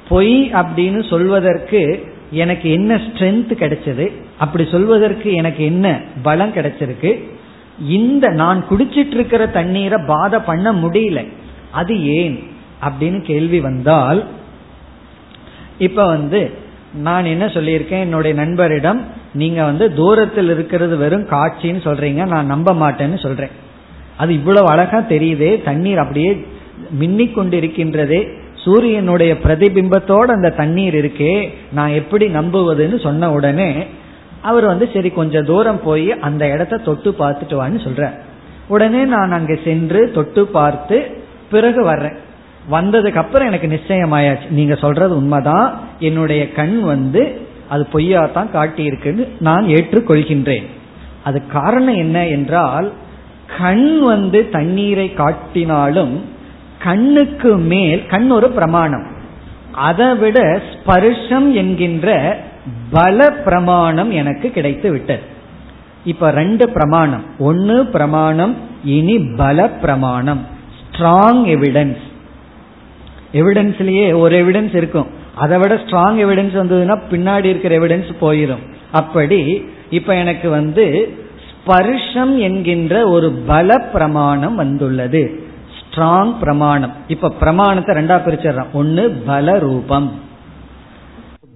பொய் அப்படின்னு சொல்வதற்கு எனக்கு என்ன ஸ்ட்ரென்த் கிடைச்சது? அப்படி சொல்வதற்கு எனக்கு என்ன பலம் கிடைச்சிருக்கு? இந்த நான் குடிச்சிட்டு இருக்கிற தண்ணீரை பாதை பண்ண முடியல. அது ஏன்? அப்படின்னு கேள்வி வந்தால் இப்ப வந்து நான் என்ன சொல்லியிருக்கேன்? என்னுடைய நண்பரிடம் நீங்க வந்து தூரத்தில் இருக்கிறது வெறும் காட்சின்னு சொல்றீங்க நான் நம்ப மாட்டேன்னு சொல்றேன். அது இவ்வளவு அழகா தெரியுதே தண்ணீர் அப்படியே மின்னிக் கொண்டிருக்கின்றதே. சூரியனுடைய பிரதிபிம்பத்தோட அந்த தண்ணீர் இருக்கே நான் எப்படி நம்புவதுன்னு சொன்ன உடனே அவர் வந்து சரி கொஞ்சம் தூரம் போய் அந்த இடத்த தொட்டு பார்த்துட்டு வான்னு சொல்ற உடனே நான் அங்க சென்று தொட்டு பார்த்து பிறகு வர்றேன். வந்ததுக்கு அப்புறம் எனக்கு நிச்சயமாயாச்சு. நீங்க சொல்றது உண்மைதான். என்னுடைய கண் வந்து அது பொய்யா தான் காட்டியிருக்குன்னு நான் ஏற்றுக்கொள்கின்றேன். அது காரணம் என்ன என்றால் கண் வந்து தண்ணீரை காட்டினாலும் கண்ணுக்கு மேல் கண் ஒரு பிரமாணம். அதை விட ஸ்பர்ஷம் என்கின்ற பல பிரமாணம் எனக்கு கிடைத்து விட்டது. இப்ப ரெண்டு பிரமாணம். ஒன்னு பிரமாணம் இனி பல பிரமாணம் ஸ்ட்ராங் எவிடன்ஸ் எவிடன்ஸ்லயே ஒரு எவிடன்ஸ் இருக்கும். அதை விட ஸ்ட்ராங் எவிடன்ஸ் வந்ததுன்னா பின்னாடி இருக்கிற எவிடன்ஸ் போயிடும் அப்படி இப்ப எனக்கு வந்து ஸ்பர்ஷம் என்கின்ற ஒரு பல பிரமாணம் வந்துள்ளது. ஸ்ட்ராங் பிரமாணம். இப்ப பிரமாணத்தை ரெண்டா பிரிச்சிடறோம். ஒன்னு பல ரூபம்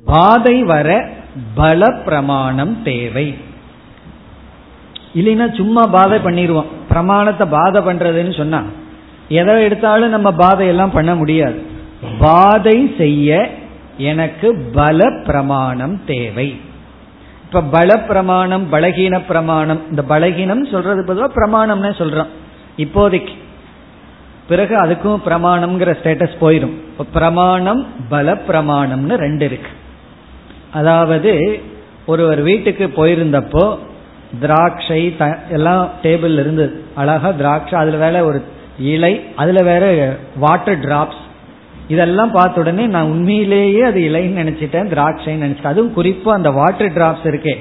பாதை வர பல பிரமாணம் தேவை. இல்லைன்னா சும்மா பாதை பண்ணிடுவோம் பிரமாணத்தை பாதை பண்றதுன்னு சொன்னா எதை எடுத்தாலும் நம்ம பாதை எல்லாம் பண்ண முடியாது. பாதை செய்ய எனக்கு பல பிரமாணம் தேவை. இப்ப பல பிரமாணம் பலகீன பிரமாணம் இந்த பலகீனம் சொல்றது பொதுவாக பிரமாணம்னு சொல்றோம். இப்போதைக்கு. பிறகு அதுக்கும் பிரமாணம்ங்கிற ஸ்டேட்டஸ் போயிடும் பிரமாணம் பல பிரமாணம்னு ரெண்டு இருக்கு. அதாவது ஒருவர் வீட்டுக்கு போயிருந்தப்போ திராட்சை எல்லாம் டேபிள் இருந்து அழகா திராட்சை அதுல வேற ஒரு இலை அதுல வேற வாட்டர் டிராப்ஸ் இதெல்லாம் பார்த்த உடனே நான் உண்மையிலேயே அது இலைன்னு நினைச்சிட்டேன் திராட்சைன்னு நினைச்சிட்டேன். அதுவும் குறிப்பா அந்த வாட்டர் டிராப்ஸ் இருக்கே.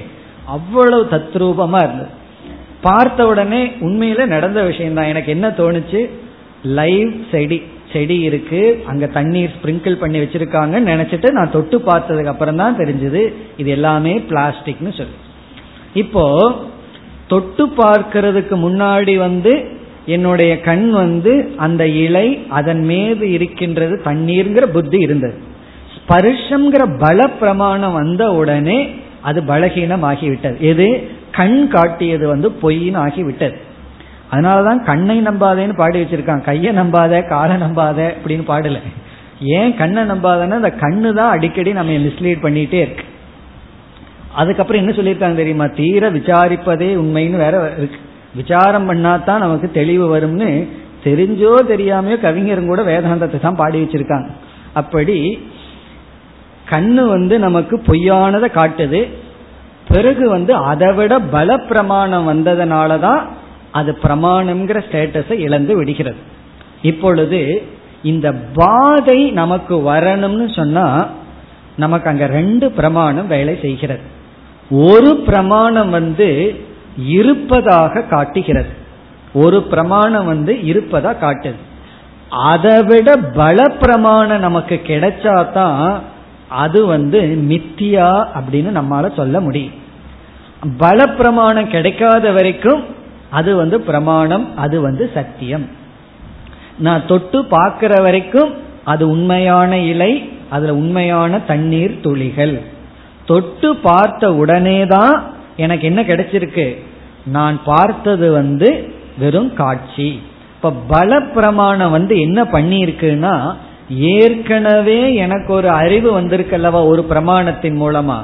அவ்வளவு தத்ரூபமா இருந்தது. பார்த்த உடனே உண்மையில நடந்த விஷயம் தான் எனக்கு என்ன தோணுச்சு? லைவ் செடி. செடி இருக்கு அங்க தண்ணீர் ஸ்பிரிங்கிள் பண்ணி வச்சிருக்காங்கன்னு நினைச்சிட்டு நான் தொட்டு பார்த்ததுக்கு அப்புறம் தான் தெரிஞ்சது இது எல்லாமே பிளாஸ்டிக்னு சொல்லு. இப்போ தொட்டு பார்க்கறதுக்கு முன்னாடி வந்து என்னுடைய கண் வந்து அந்த இலை அதன் மீது இருக்கின்றது தண்ணீர்ங்கிற புத்தி இருந்தது. ஸ்பர்ஷம்ங்கிற பல பிரமாணம் வந்த உடனே அது பலகீனம் ஆகிவிட்டது எது? கண் காட்டியது வந்து பொய்னு ஆகிவிட்டது அதனாலதான் கண்ணை நம்பாதேன்னு பாடி வச்சிருக்கான். கையை நம்பாத காலை நம்பாத அப்படின்னு பாடல. ஏன் கண்ணை நம்பாதன்னா அந்த கண்ணு தான் அடிக்கடி நம்ம மிஸ்லீட் பண்ணிட்டே இருக்கு. அதுக்கப்புறம் என்ன சொல்லியிருக்காங்க தெரியுமா? தீர விசாரிப்பதே உண்மைன்னு வேற இருக்கு. விசாரம் பண்ணாதான் நமக்கு தெளிவு வரும்னு தெரிஞ்சோ தெரியாமையோ கவிஞரும் கூட வேதாந்தத்தை தான் பாடி வச்சிருக்காங்க. அப்படி கண்ணு வந்து நமக்கு பொய்யானதை காட்டுது. பிறகு வந்து அதை விட பல பிரமாணம் வந்ததுனாலதான் அது பிரமாணம்ங்கிற ஸ்டேட்டஸை இழந்து விடுகிறது. இப்பொழுது இந்த பாதை நமக்கு வரணும்னு சொன்னா நமக்கு அங்க ரெண்டு பிரமாணம் வேலை செய்கிறது. ஒரு பிரமாணம் வந்து இருப்பதாக காட்டுகிறது. ஒரு பிரமாணம் வந்து இருப்பதா காட்டுது. அதை விட பல பிரமாணம் நமக்கு கிடைச்சாதான் அது வந்து மித்தியா அப்படின்னு நம்மால சொல்ல முடியும். பல பிரமாணம் கிடைக்காத வரைக்கும் அது வந்து பிரமாணம் அது வந்து சத்தியம். நான் தொட்டு பார்க்கிற வரைக்கும் அது உண்மையான இலை அதுல உண்மையான தண்ணீர் துளிகள். தொட்டு பார்த்த உடனே தான் எனக்கு என்ன கிடைச்சிருக்கு? நான் பார்த்தது வந்து வெறும் காட்சி. இப்ப பல பிரமாணம் வந்து என்ன பண்ணியிருக்குன்னா ஏற்கனவே எனக்கு ஒரு அறிவு வந்திருக்கல்லவா ஒரு பிரமாணத்தின் மூலமா?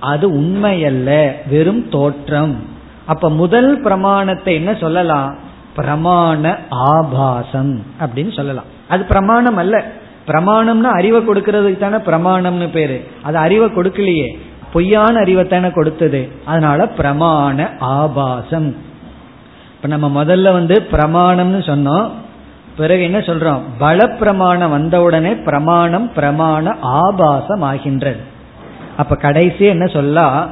அது உண்மையல்ல வெறும் தோற்றம். அப்ப முதல் பிரமாணத்தை என்ன சொல்லலாம்? பிரமாண ஆபாசம் அப்படின்னு சொல்லலாம். அது பிரமாணம் அல்ல. பிரமாணம்னா அறிவை கொடுக்கறதுக்கு தானே பிரமாணம்னு பேரு. அது அறிவை கொடுக்கலையே. பொய்யான அறிவை தானே கொடுத்தது. அதனால பிரமாண ஆபாசம். இப்ப நம்ம முதல்ல வந்து பிரமாணம்னு சொன்னோம். பிறகு என்ன சொல்றோம்? பல பிரமாணம் வந்தவுடனே பிரமாணம் பிரமாண ஆபாசம் ஆகின்றது. அப்ப கடைசி என்ன சொல்ல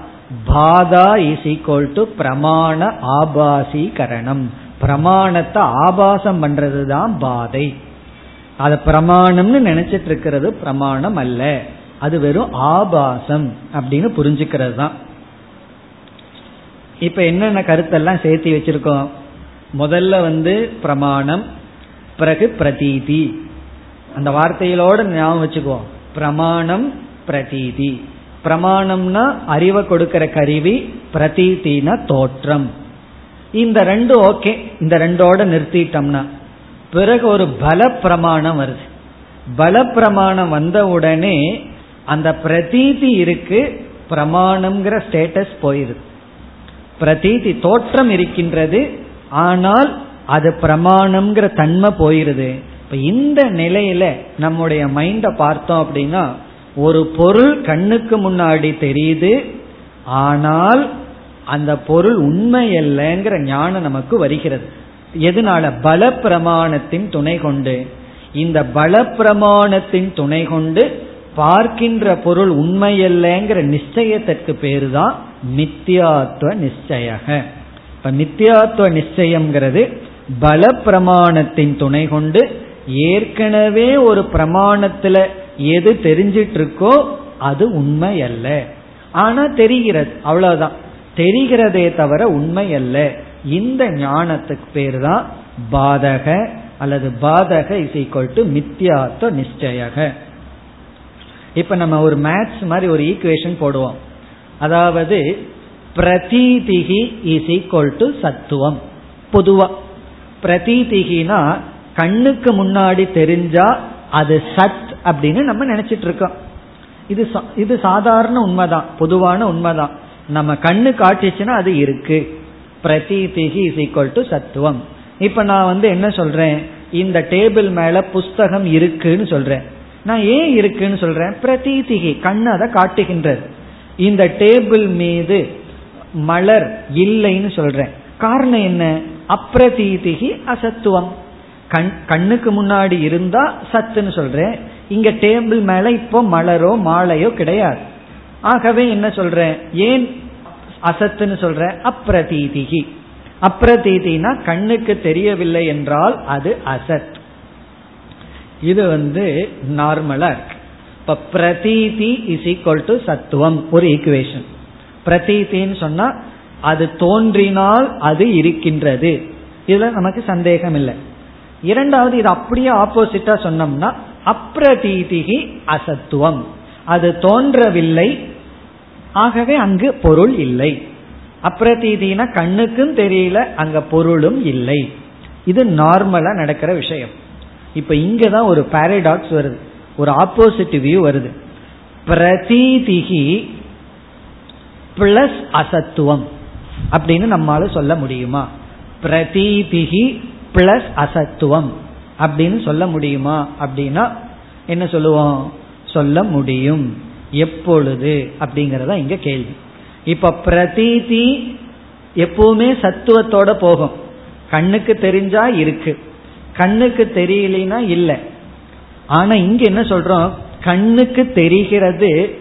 பாதா இஸ் ஈக்வல் டு பிரமாண ஆபாசீகரணம். பிரமாணத்தை ஆபாசம் பண்றது தான் பாதை. அத பிரமாணம்னு நினைச்சிட்டு இருக்கிறது பிரமாணம் அல்ல. அது வெறும் ஆபாசம் அப்படின்னு புரிஞ்சுக்கிறது தான். இப்ப என்னென்ன கருத்தெல்லாம் சேர்த்து வச்சிருக்கோம்? முதல்ல வந்து பிரமாணம் பிறகு பிரதீதி. அந்த வார்த்தைகளோட ஞாபகம் வச்சுக்குவோம். பிரமாணம் பிரதீதி. பிரமாணம்னா அறிவை கொடுக்கிற கருவி பிரதீதினா தோற்றம். இந்த ரெண்டு ஓகே இந்த ரெண்டோட நிறுத்திட்டோம்னா பிறகு ஒரு பல பிரமாணம் வருது. பல பிரமாணம் வந்த உடனே அந்த பிரதீதி இருக்கு பிரமாணம்ங்கிற ஸ்டேட்டஸ் போயிருது பிரதீதி தோற்றம் இருக்கின்றது ஆனால் அது பிரமாணம்ங்கிற தன்மை போயிருது. இப்ப இந்த நிலையில நம்முடைய மைண்ட பார்த்தோம் அப்படின்னா ஒரு பொருள் கண்ணுக்கு முன்னாடி தெரியுது ஆனால் அந்த பொருள் உண்மை அல்லங்கிற ஞானம் நமக்கு வருகிறது. எதனால? பல பிரமாணத்தின் துணை கொண்டு. இந்த பல பிரமாணத்தின் துணை கொண்டு பார்க்கின்ற பொருள் உண்மையல்லங்கிற நிச்சயத்திற்கு பேரு தான் மித்தியாத்துவ நிச்சய இப்ப மித்தியாத்துவ நிச்சயம்ங்கிறது பல பிரமாணத்தின் துணை கொண்டு ஏற்கனவே ஒரு பிரமாணத்துல எது தெரிஞ்சிட்டு இருக்கோ அது உண்மை அல்ல ஆனா தெரிகிறது அவ்வளவுதான். தெரிகிறதே தவிர உண்மை அல்ல இந்த ஞானத்துக்கு பேர் தான் பாதக அல்லது பாதக இஸ் ஈக்வல் டு மித்தியாத்துவ நிச்சயக. இப்ப நம்ம ஒரு மேட்ச் மாதிரி ஒரு ஈக்குவேஷன் போடுவோம். அதாவது பிரதீதிகி இஸ் ஈக்வல் டு சத்துவம். பொதுவா. பிரதீதிகினா கண்ணுக்கு முன்னாடி தெரிஞ்சா அது சத் அப்படின்னு நம்ம நினைச்சிட்டு இருக்கோம். இது இது சாதாரண உண்மைதான். பொதுவான உண்மைதான். நம்ம கண்ணு காட்டிச்சுன்னா அது இருக்கு. பிரதீதிகி இஸ் ஈக்குவல் டு சத்துவம். இப்ப நான் வந்து என்ன சொல்றேன்? இந்த டேபிள் மேல புஸ்தகம் இருக்குன்னு சொல்றேன். நான் ஏன் இருக்குன்னு சொல்றேன்? பிரதீதிகி கண்ணு அதை காட்டுகின்றது. இந்த டேபிள் மீது மலர் இல்லைன்னு சொல்றேன். காரணம் என்ன? அப்பிரதீதிகி அசத்துவம். கண் கண்ணுக்கு முன்னாடி இருந்தா சத்துன்னு சொல்றேன். இங்க டேபிள் மேல இப்போ மலரோ மாலையோ கிடையாது. ஆகவே என்ன சொல்றேன்? ஏன் அசத்துன்னு சொல்றேன்? அப்ரதீதிகி அப்ரதீதினா கண்ணுக்கு தெரியவில்லை என்றால் அது அசத். இது வந்து நார்மலா இருக்கு. இப்ப பிரதீதி இஸ் ஈக்வல் டு சத்துவம் ஒரு ஈக்குவேஷன் பிரதீதின்னு சொன்னா அது தோன்றினால் அது இருக்கின்றது. இதுல நமக்கு சந்தேகம் இல்லை இரண்டாவது இது அப்படியே ஆப்போசிட்டா சொன்னோம்னா அப்ரதீதிகி அசத்துவம். அது தோன்றவில்லை. ஆகவே அங்கு பொருள் இல்லை. அப்ரதீதினா கண்ணுக்கும் தெரியல அங்க பொருளும் இல்லை. இது நார்மலா நடக்கிற விஷயம். இப்ப இங்கதான் ஒரு பாரடாக்ஸ் வருது. ஒரு ஆப்போசிட் வியூ வருது. பிரதீதிகி பிளஸ் அசத்துவம். அப்படின்னு நம்மால சொல்ல முடியுமா? பிரதீதிகி பிளஸ் அசத்துவம். அப்படின்னு சொல்ல முடியுமா? அப்படின்னா என்ன சொல்லுவோம்? சொல்ல முடியும். எப்பொழுது? அப்படிங்கறத இங்க கேள்வி. இப்ப பிரதீதி எப்பவுமே சத்துவத்தோட போகும். கண்ணுக்கு தெரிஞ்சா இருக்கு. கண்ணுக்கு தெரியலனா இல்லை. ஆனா இங்க என்ன சொல்றோம்? கண்ணுக்கு தெரிகிறது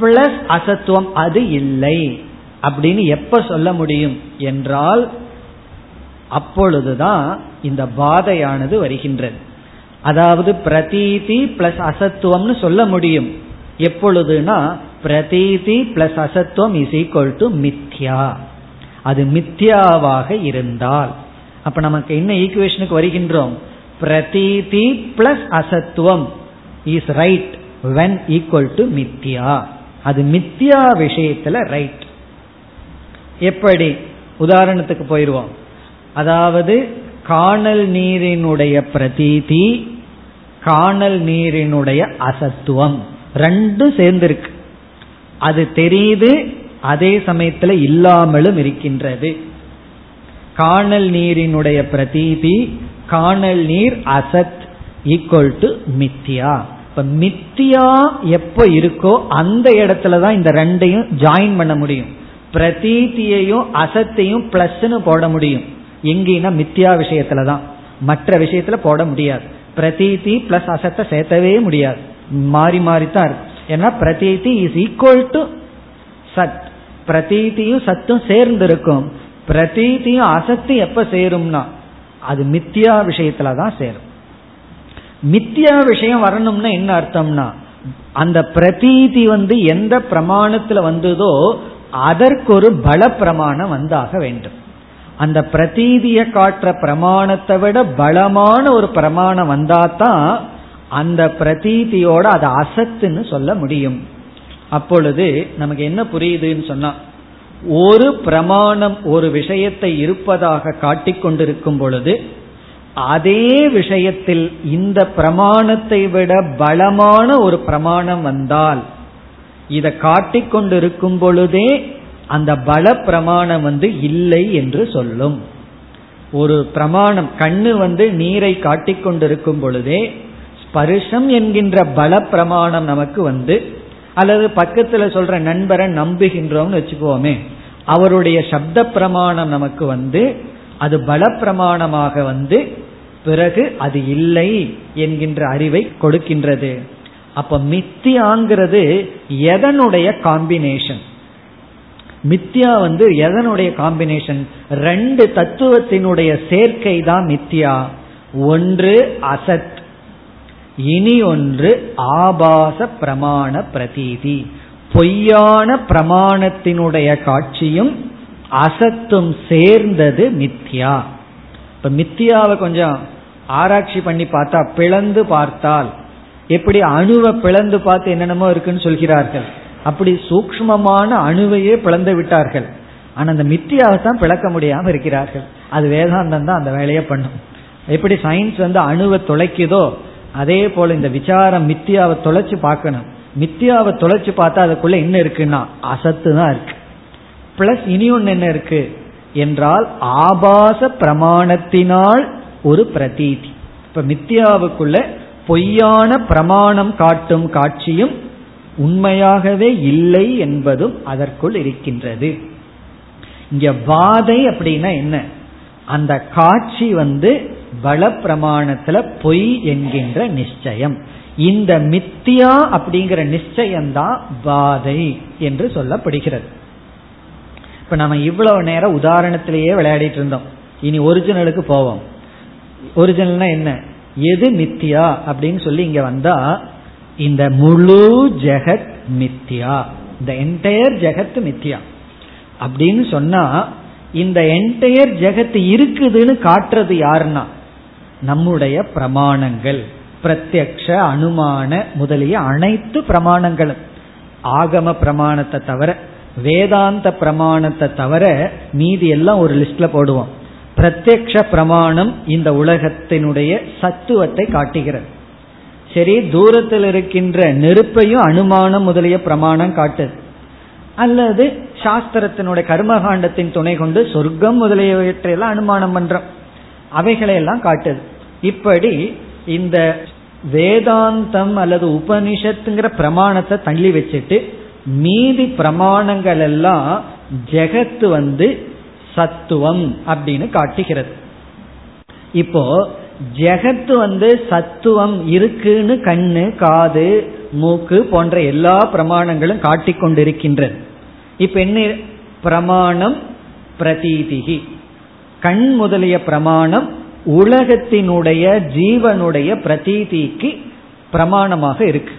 பிளஸ் அசத்துவம் அது இல்லை. அப்படின்னு எப்ப சொல்ல முடியும்? என்றால் அப்பொழுதுதான் இந்த பாதையானது வருகின்றது. அதாவது பிரதீதி பிளஸ் அசத்துவம்னு சொல்ல முடியும். எப்பொழுதுனா பிரதீதி பிளஸ் அசத்துவம் இஸ் ஈக்வல் டு மித்யா. அது மித்யாவாக இருந்தால். அப்ப நமக்கு என்ன ஈக்குவேஷனுக்கு வருகின்றோம்? பிரதீதி plus அசத்துவம் is right when equal to மித்யா. அது மித்யா விஷயத்துல ரைட் எப்படி? உதாரணத்துக்கு போயிடுவோம் அதாவது காணல் நீரினுடைய பிரதீதி காணல் நீரினுடைய அசத்துவம். ரெண்டும் சேர்ந்திருக்கு. அது தெரியுது அதே சமயத்துல இல்லாமலும் இருக்கின்றது. காணல் நீரினுடைய பிரதீதி காணல் நீர் அசத் ஈக்குவல் டு மித்தியா. இப்ப மித்தியா எப்ப இருக்கோ அந்த இடத்துல தான் இந்த ரெண்டையும் ஜாயின் பண்ண முடியும். பிரதீத்தியையும் அசத்தையும் பிளஸ்ன்னு போட முடியும். எங்கன்னா மித்தியா விஷயத்துல தான் மற்ற விஷயத்துல போட முடியாது. பிரதீதி பிளஸ் அசத்தை சேர்த்தவே முடியாது. மாறி மாறி தான் இருக்கும் ஏன்னா பிரதீதி இஸ் ஈக்குவல் டு சத். பிரதீதியும் சத்தும் சேர்ந்து இருக்கும் பிரதீதியும் அசத்து எப்ப சேரும்னா அது மித்தியா விஷயத்துல தான் சேரும். மித்தியா விஷயம் வரணும்னா என்ன அர்த்தம்னா அந்த பிரதீதி வந்து எந்த பிரமாணத்துல வந்ததோ அதற்கு ஒரு பல பிரமாணம் வந்தாக வேண்டும். அந்த பிரதீதிய காட்டுற பிரமாணத்தை விட பலமான ஒரு பிரமாணம் வந்தாதான் அந்த பிரதீதியோட அது அசத்துன்னு சொல்ல முடியும். அப்பொழுது நமக்கு என்ன புரியுதுன்னு சொன்னா ஒரு பிரமாணம் ஒரு விஷயத்தை இருப்பதாக காட்டிக்கொண்டிருக்கும் பொழுது அதே விஷயத்தில் இந்த பிரமாணத்தை விட பலமான ஒரு பிரமாணம் வந்தால் இதை காட்டிக்கொண்டிருக்கும் பொழுதே அந்த பல பிரமாணம் வந்து இல்லை என்று சொல்லும். ஒரு பிரமாணம் கண்ணு வந்து நீரை காட்டிக்கொண்டிருக்கும் பொழுதே ஸ்பர்ஷம் என்கின்ற பல பிரமாணம் நமக்கு வந்து அல்லது பக்கத்துல சொல்ற நண்பரை நம்புகின்றோம்னு வச்சுக்கோமே அவருடைய சப்த பிரமாணம் நமக்கு வந்து அது பல பிரமாணமாக வந்து பிறகு அது இல்லை என்கின்ற அறிவை கொடுக்கின்றது. அப்ப மித்தியாங்கிறது எதனுடைய காம்பினேஷன் மித்யா வந்து எதனுடைய காம்பினேஷன் ரெண்டு தத்துவத்தினுடைய சேர்க்கை தான் மித்யா. ஒன்று அசத். இனி ஒன்று ஆபாச பிரமாண பிரதீதி. பொய்யான பிரமாணத்தினுடைய காட்சியும் அசத்தும் சேர்ந்தது மித்யா. இப்ப மித்தியாவை கொஞ்சம் ஆராய்ச்சி பண்ணி பார்த்தா பிளந்து பார்த்தால் எப்படி அணுவை பிளந்து பார்த்து என்னென்னமோ இருக்குன்னு சொல்கிறார்கள். அப்படி சூக்மமான அணுவையே பிளந்து விட்டார்கள். ஆனா அந்த மித்தியாவை தான் பிளக்க முடியாம இருக்கிறார்கள். அது வேதாந்தம் தான் அந்த வேலையை பண்ணும். எப்படி சயின்ஸ் வந்து அணுவை தொலைக்குதோ அதே போல இந்த விசாரம் மித்தியாவை தொலைச்சு பார்க்கணும். மித்தியாவை தொலைச்சு பார்த்தா அதுக்குள்ள என்ன இருக்குன்னா அசத்து தான் இருக்கு. பிளஸ் இனி ஒன்று என்ன இருக்கு? என்றால் ஆபாச பிரமாணத்தினால் ஒரு பிரதீதி. இப்ப மித்தியாவுக்குள்ள பொய்யான பிரமாணம் காட்டும் காட்சியும் உண்மையாகவே இல்லை என்பதும் அதற்குள் இருக்கின்றது. இங்க வாதை அப்படின்னா என்ன? அந்த காட்சி வந்து பல பிரமாணத்துல பொய் என்கின்ற நிச்சயம். இந்த மித்தியா அப்படிங்கிற நிச்சயம்தான் பாதை என்று சொல்லப்படுகிறது. இப்ப நம்ம இவ்வளவு நேரம் உதாரணத்திலேயே விளையாடிட்டு இருந்தோம். இனி ஒரிஜினலுக்கு போவோம். ஒரிஜினல்னா என்ன? எது மித்தியா அப்படின்னு சொல்லி இங்க வந்தா இந்த முழு ஜெகத் மித்யா. இந்த என்டையர் ஜெகத் மித்யா. அப்படின்னு சொன்னா இந்த என்டையர் ஜெகத் இருக்குதுன்னு காட்டுறது யாருன்னா? நம்முடைய பிரமாணங்கள். பிரத்யக்ஷ அனுமான முதலிய அனைத்து பிரமாணங்களும். ஆகம பிரமாணத்தை தவிர வேதாந்த பிரமாணத்தை தவிர மீதி எல்லாம் ஒரு லிஸ்ட்ல போடுவோம். பிரத்யக்ஷ பிரமாணம் இந்த உலகத்தினுடைய சத்துவத்தை காட்டுகிறது. சரி தூரத்தில் இருக்கின்ற நெருப்பையும் அனுமானம் முதலிய பிரமாணம் காட்டுது அல்லது சாஸ்திரத்தினுடைய கர்மகாண்டத்தின் துணை கொண்டு சொர்க்கம் முதலியவற்றையெல்லாம் அனுமானம் பண்றோம். அவைகளையெல்லாம் காட்டுது. இப்படி இந்த வேதாந்தம் அல்லது உபனிஷத்துங்கிற பிரமாணத்தை தள்ளி வச்சுட்டு மீதி பிரமாணங்கள் எல்லாம் ஜெகத்து வந்து சத்துவம் அப்படின்னு காட்டுகிறது. இப்போ ஜெகத்து வந்து சத்துவம் இருக்குன்னு கண்ணு காது மூக்கு போன்ற எல்லா பிரமாணங்களும் காட்டிக்கொண்டிருக்கின்றது இப்ப என்ன பிரமாணம்? பிரதீதிகி. கண் முதலிய பிரமாணம் உலகத்தினுடைய ஜீவனுடைய பிரதீதிக்கு பிரமாணமாக இருக்கு.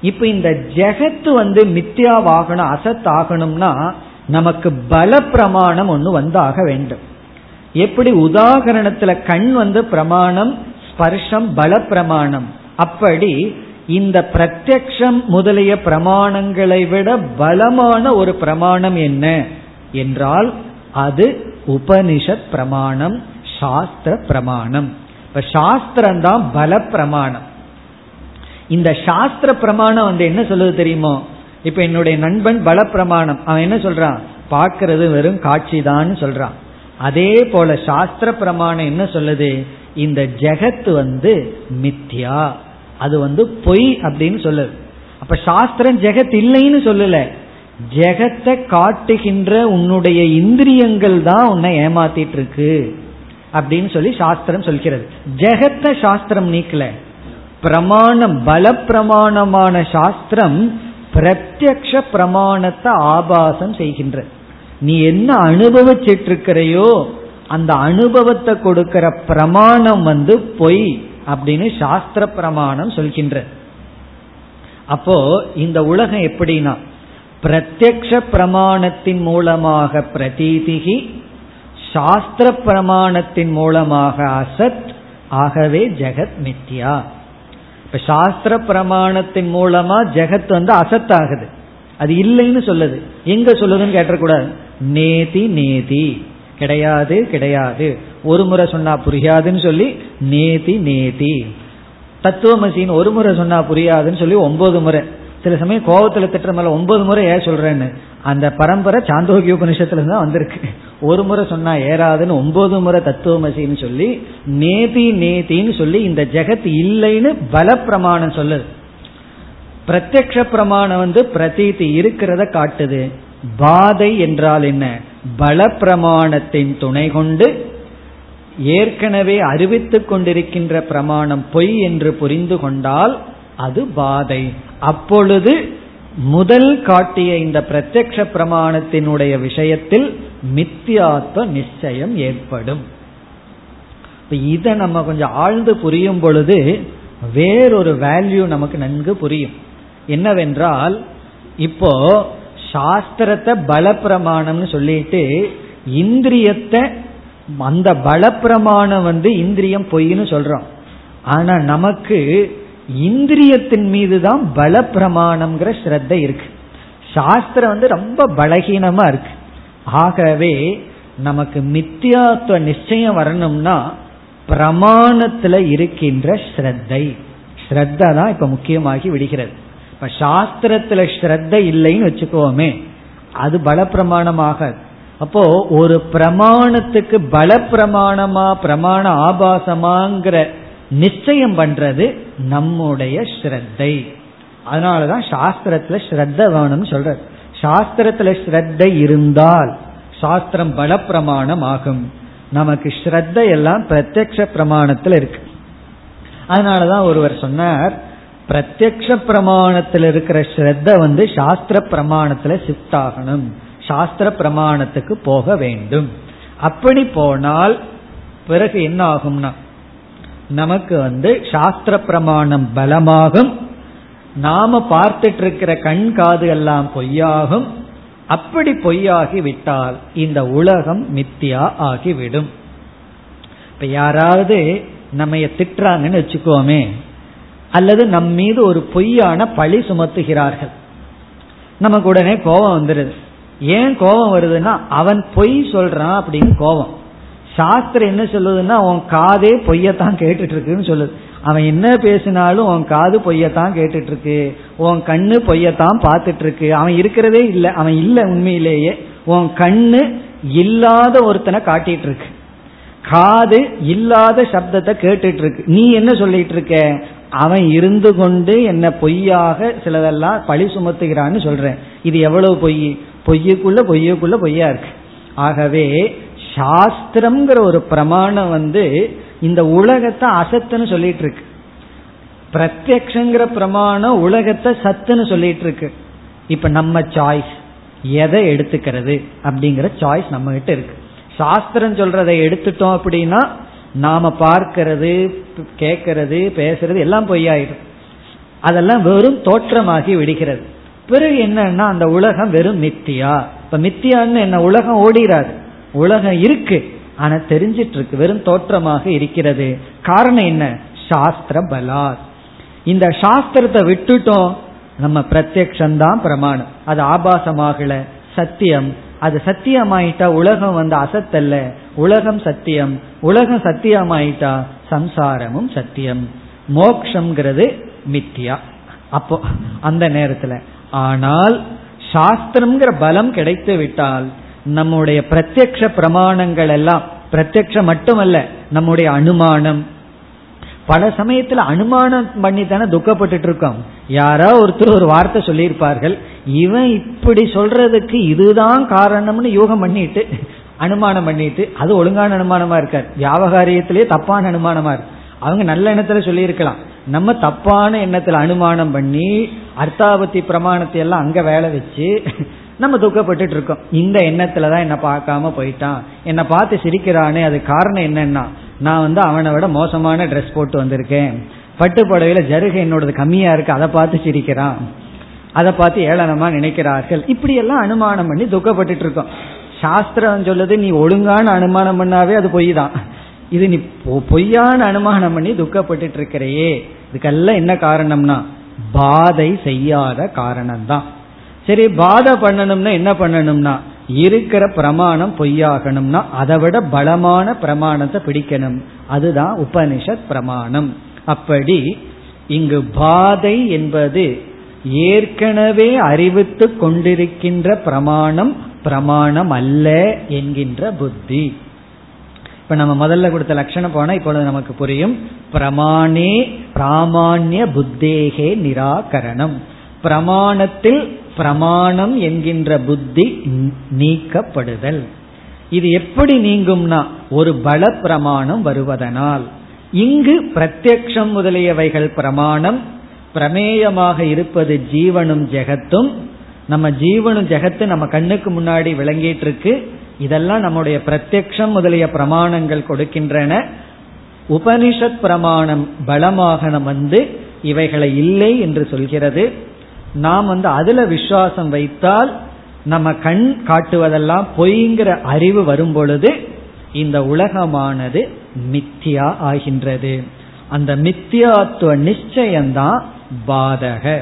இப்ப இந்த ஜெகத்து வந்து மித்யாவாகணும் அசத் ஆகணும்னா நமக்கு பல பிரமாணம் ஒன்று வந்தாக வேண்டும். எப்படி உதாகரணத்துல கண் வந்து பிரமாணம் ஸ்பர்ஷம் பல பிரமாணம் அப்படி இந்த பிரத்யக்ஷம் முதலிய பிரமாணங்களை விட பலமான ஒரு பிரமாணம் என்ன? என்றால் அது உபனிஷத் பிரமாணம் சாஸ்திர பிரமாணம். இப்ப சாஸ்திரம் தான் பல பிரமாணம் இந்த சாஸ்திர பிரமாணம் வந்து என்ன சொல்லுது தெரியுமோ? இப்ப என்னுடைய நண்பன் பல பிரமாணம் அவன் என்ன சொல்றான்? பார்க்கறது வெறும் காட்சி தான் சொல்றான். அதே போல சாஸ்திர பிரமாணம் என்ன சொல்லுது? இந்த ஜெகத் வந்து மித்யா. அது வந்து பொய் அப்படின்னு சொல்லுது. அப்ப சாஸ்திரம் ஜெகத் இல்லைன்னு சொல்லல. ஜெகத்தை காட்டுகின்ற உன்னுடைய இந்திரியங்கள் தான் உன்னை ஏமாத்திட்டு இருக்கு அப்படின்னு சொல்லி சாஸ்திரம் சொல்கிறது. ஜெகத்தை சாஸ்திரம் நீக்கல. பிரமாணம் பல பிரமாணமான சாஸ்திரம் பிரத்யக்ஷ பிரமாணத்தை ஆபாசம் செய்கின்றது நீ என்ன அனுபவிச்சிட்டு இருக்கிறையோ அந்த அனுபவத்தை கொடுக்கிற பிரமாணம் வந்து பொய் அப்படின்னு சாஸ்திர பிரமாணம் சொல்கின்ற. அப்போ இந்த உலகம் எப்படின்னா பிரத்யக்ஷ பிரமாணத்தின் மூலமாக பிரதீதிகி சாஸ்திர பிரமாணத்தின் மூலமாக அசத் ஆகவே ஜெகத் மித்யா. இப்ப சாஸ்திர பிரமாணத்தின் மூலமா ஜெகத் வந்து அசத் ஆகுது அது இல்லைன்னு சொல்லுது. எங்க சொல்லுதுன்னு கேட்டக்கூடாது நேதி நேதி. கிடையாது கிடையாது. ஒரு முறை சொன்னா புரியாதுன்னு சொல்லி நேதி நேதி. தத்துவமசின்னு ஒரு முறை சொன்னா புரியாதுன்னு சொல்லி ஒன்பது முறை. சில சமயம் கோபத்துல திட்டுற மேல ஒன்பது முறை ஏன் சொல்றேன்னு. அந்த பரம்பரை சாந்தோகிய உபனிஷத்துல தான் வந்திருக்கு. ஒரு முறை சொன்னா ஏறாதுன்னு ஒன்பது முறை தத்துவமசின்னு சொல்லி நேதி நேதின்னு சொல்லி இந்த ஜெகத் இல்லைன்னு பல பிரமாணம் சொல்லுது. பிரத்யக்ஷ பிரமாணம் வந்து பிரதீதி இருக்கிறத காட்டுது. பாதை என்றால் என்ன? பல பிரமாணத்தின் துணை கொண்டு ஏற்கனவே அறிவித்துக் கொண்டிருக்கின்ற பிரமாணம் பொய் என்று புரிந்து கொண்டால் அது பாதை. அப்பொழுது முதல் காட்டிய இந்த பிரத்யக்ஷ பிரமாணத்தினுடைய விஷயத்தில் மித்தியாத்வ நிச்சயம் ஏற்படும். இதை நம்ம கொஞ்சம் ஆழ்ந்து புரியும் பொழுது வேறொரு வேல்யூ நமக்கு நன்கு புரியும். என்னவென்றால் இப்போ சாஸ்திரத்தை பலப்பிரமாணம்னு சொல்லிட்டு இந்திரியத்தை அந்த பலப்பிரமாணம் வந்து இந்திரியம் பொய்ன்னு சொல்றோம். ஆனா நமக்கு இந்திரியத்தின் மீது தான் பலப்பிரமாணம்ங்கிற ஸ்ரத்த இருக்கு. சாஸ்திரம் வந்து ரொம்ப பலகீனமா இருக்கு. ஆகவே நமக்கு மித்தியாத்துவ நிச்சயம் வரணும்னா பிரமாணத்துல இருக்கின்ற ஸ்ரத்தை. ஸ்ரத்த தான் இப்ப முக்கியமாகி விடுகிறது. இப்ப சாஸ்திரத்துல ஸ்ரத்த இல்லைன்னு வச்சுக்கோமே அது பலப்பிரமாணமாக. அப்போ ஒரு பிரமாணத்துக்கு பல பிரமாணமா பிரமாண ஆபாசமாங்கிற நிச்சயம் பண்றது நம்முடைய ஸ்ரத்தை. அதனாலதான் சாஸ்திரத்துல ஸ்ரத்த வேணும்னு சொல்ற சாஸ்திரத்துல ஸ்ரத்த இருந்தால் சாஸ்திரம் பல பிரமாணம் ஆகும் நமக்கு ஸ்ரத்த எல்லாம் பிரத்யக்ஷ பிரமாணத்துல இருக்கு. அதனாலதான் ஒருவர் சொன்னார் பிரத்யக்ஷ பிரமாணத்தில் இருக்கிற ஸ்ரத்த வந்து சாஸ்திர பிரமாணத்துல ஷிஃப்ட் ஆகணும். சாஸ்திர பிரமாணத்துக்கு போக வேண்டும். அப்படி போனால் பிறகு என்ன ஆகும்னா நமக்கு வந்து சாஸ்திர பிரமாணம் பலமாகும். நாம பார்த்துட்டு இருக்கிற கண் காது எல்லாம் பொய்யாகும். அப்படி பொய்யாகி விட்டால் இந்த உலகம் மித்தியா ஆகிவிடும். இப்ப யாராவது நம்ம திட்டுறாங்கன்னு வச்சுக்கோமே அல்லது நம் மீது ஒரு பொய்யான பழி சுமத்துகிறார்கள். நமக்கு உடனே கோபம் வந்துடுது ஏன் கோபம் வருதுன்னா அவன் பொய் சொல்றான் அப்படின்னு கோபம். சாஸ்திரம் என்ன சொல்லுதுன்னா உன் காதே பொய்யத்தான் கேட்டுட்டு இருக்குன்னு சொல்லுது. அவன் என்ன பேசினாலும் உன் காது பொய்யத்தான் கேட்டுட்டு இருக்கு உன் கண்ணு பொய்யத்தான் பார்த்துட்டு இருக்கு அவன் இருக்கிறதே இல்லை. அவன் இல்லை உண்மையிலேயே. உன் கண்ணு இல்லாத ஒருத்தனை காட்டிட்டு இருக்கு காது இல்லாத சப்தத்தை கேட்டுட்டு இருக்கு நீ என்ன சொல்லிட்டு இருக்க அவன் இருந்து கொண்டு என்ன பொய்யாக சிலதெல்லாம் பழி சுமத்துகிறான்னு சொல்றேன். இது எவ்வளவு பொய்? பொய்யுக்குள்ள பொய்யுக்குள்ள பொய்யா இருக்கு. ஆகவே சாஸ்திரம்ங்கிற ஒரு பிரமாணம் வந்து இந்த உலகத்தை அசத்துன்னு சொல்லிட்டு இருக்கு பிரத்யக்ஷங்கிற பிரமாணம் உலகத்தை சத்துன்னு சொல்லிட்டு இருக்கு இப்ப நம்ம சாய்ஸ் எதை எடுத்துக்கிறது அப்படிங்கிற சாய்ஸ் நம்ம கிட்ட இருக்கு. சாஸ்திரம் சொல்றதை எடுத்துட்டோம் அப்படின்னா நாம பார்க்கிறது கேட்கறது பேசுறது எல்லாம் பொய்யாயிடும். அதெல்லாம் வெறும் தோற்றமாகி விடுகிறது. பிறகு என்னன்னா அந்த உலகம் வெறும் மித்தியா. இப்ப மித்தியான்னு என்ன உலகம் ஓடிறாது உலகம் இருக்கு. ஆனா தெரிஞ்சிட்டு இருக்கு வெறும் தோற்றமாக இருக்கிறது. காரணம் என்ன? சாஸ்திர பலாத். இந்த சாஸ்திரத்தை விட்டுட்டோம் நம்ம பிரத்யக்ஷந்தான் பிரமாணம். அது ஆபாசமாகல சத்தியம். அது சத்தியமாயிட்டா உலகம் வந்து அசத்தல்ல. உலகம் சத்தியம் உலகம் சத்தியமாயிட்டா சம்சாரமும் சத்தியம். மோக்ஷங்கிறது மித்தியா அப்போ அந்த நேரத்துல. ஆனால் சாஸ்திரம்ங்கிற பலம் கிடைத்து விட்டால் நம்முடைய பிரத்யக்ஷ பிரமாணங்கள் எல்லாம் பிரத்யக்ஷம் மட்டுமல்ல நம்முடைய அனுமானம். பல சமயத்துல அனுமானம் பண்ணி தானே துக்கப்பட்டு இருக்கோம் யாரோ ஒருத்தர் ஒரு வார்த்தை சொல்லியிருப்பார்கள். இவன் இப்படி சொல்றதுக்கு இதுதான் காரணம்னு யோகம் பண்ணிட்டு அனுமானம் பண்ணிட்டு அது ஒழுங்கான அனுமானமா இருக்கார் வியாபகாரியத்திலேயே தப்பான அனுமானமா இருக்கு. அவங்க நல்ல எண்ணத்துல சொல்லியிருக்கலாம். நம்ம தப்பான எண்ணத்துல அனுமானம் பண்ணி அர்த்தாபத்தி பிரமாணத்தை எல்லாம் அங்க வேலை வச்சு நம்ம துக்கப்பட்டு இருக்கோம். இந்த எண்ணத்துல தான் என்ன பார்க்காம போயிட்டான். என்னை பார்த்து சிரிக்கிறானே அது காரணம் என்னன்னா நான் வந்து அவனை விட மோசமான ட்ரெஸ் போட்டு வந்திருக்கேன். பட்டு புடவையில ஜருகை என்னோடது கம்மியா இருக்கு அதை பார்த்து சிரிக்கிறான். அதை பார்த்து ஏளனமா நினைக்கிறார்கள். இப்படி எல்லாம் அனுமானம் பண்ணி துக்கப்பட்டு இருக்கோம். சாஸ்திரம் சொல்லுது நீ ஒழுங்கான அனுமானம் பண்ணாவே அது பொய் தான் இது நீ பொய்யான அனுமானம் பண்ணி துக்கப்பட்டு இருக்கிறையே இதுக்கெல்லாம் என்ன காரணம்னா பாதை செய்யாத காரணம்தான். சரி பாதை பண்ணணும்னா என்ன பண்ணணும்னா இருக்கிற பிரமாணம் பொய்யாகணும்னா அதை விட பலமான பிரமாணத்தை பிடிக்கணும். அதுதான் உபனிஷத் பிரமாணம். அப்படி இங்கு பாதை என்பது ஏற்கனவே அறிவித்து கொண்டிருக்கின்ற பிரமாணம் பிரமாணம் அல்ல என்கின்ற புத்தி. இப்ப நம்ம முதல்ல கொடுத்த லட்சணம் போனா இப்பொழுது நமக்கு புரியும். பிரமாணே பிராமான்ய புத்தேகே நிராகரணம். பிரமாணத்தில் பிரமாணம் என்கின்ற புத்தி நீக்கப்படுதல். இது எப்படி நீங்கும்னா ஒரு பல பிரமாணம் வருவதனால். இங்கு பிரத்யக்ஷம் முதலியவைகள் பிரமாணம் பிரமேயமாக இருப்பது ஜீவனும் ஜெகத்தும் நம்ம ஜீவனும் ஜெகத்து நம்ம கண்ணுக்கு முன்னாடி விளங்கிட்டு இருக்கு இதெல்லாம் நம்முடைய பிரத்யக்ஷம் முதலிய பிரமாணங்கள் கொடுக்கின்றன. உபனிஷத் பிரமாணம் பலமாக வந்து இவைகளை இல்லை என்று சொல்கிறது. நாம் வந்து அதுல விசுவாசம் வைத்தால் நம்ம கண் காட்டுவதெல்லாம் பொய்ங்கிற அறிவு வரும் பொழுது இந்த உலகமானது மித்தியா ஆகின்றது. அந்த மித்தியாத்துவ நிச்சயம்தான் பாதக.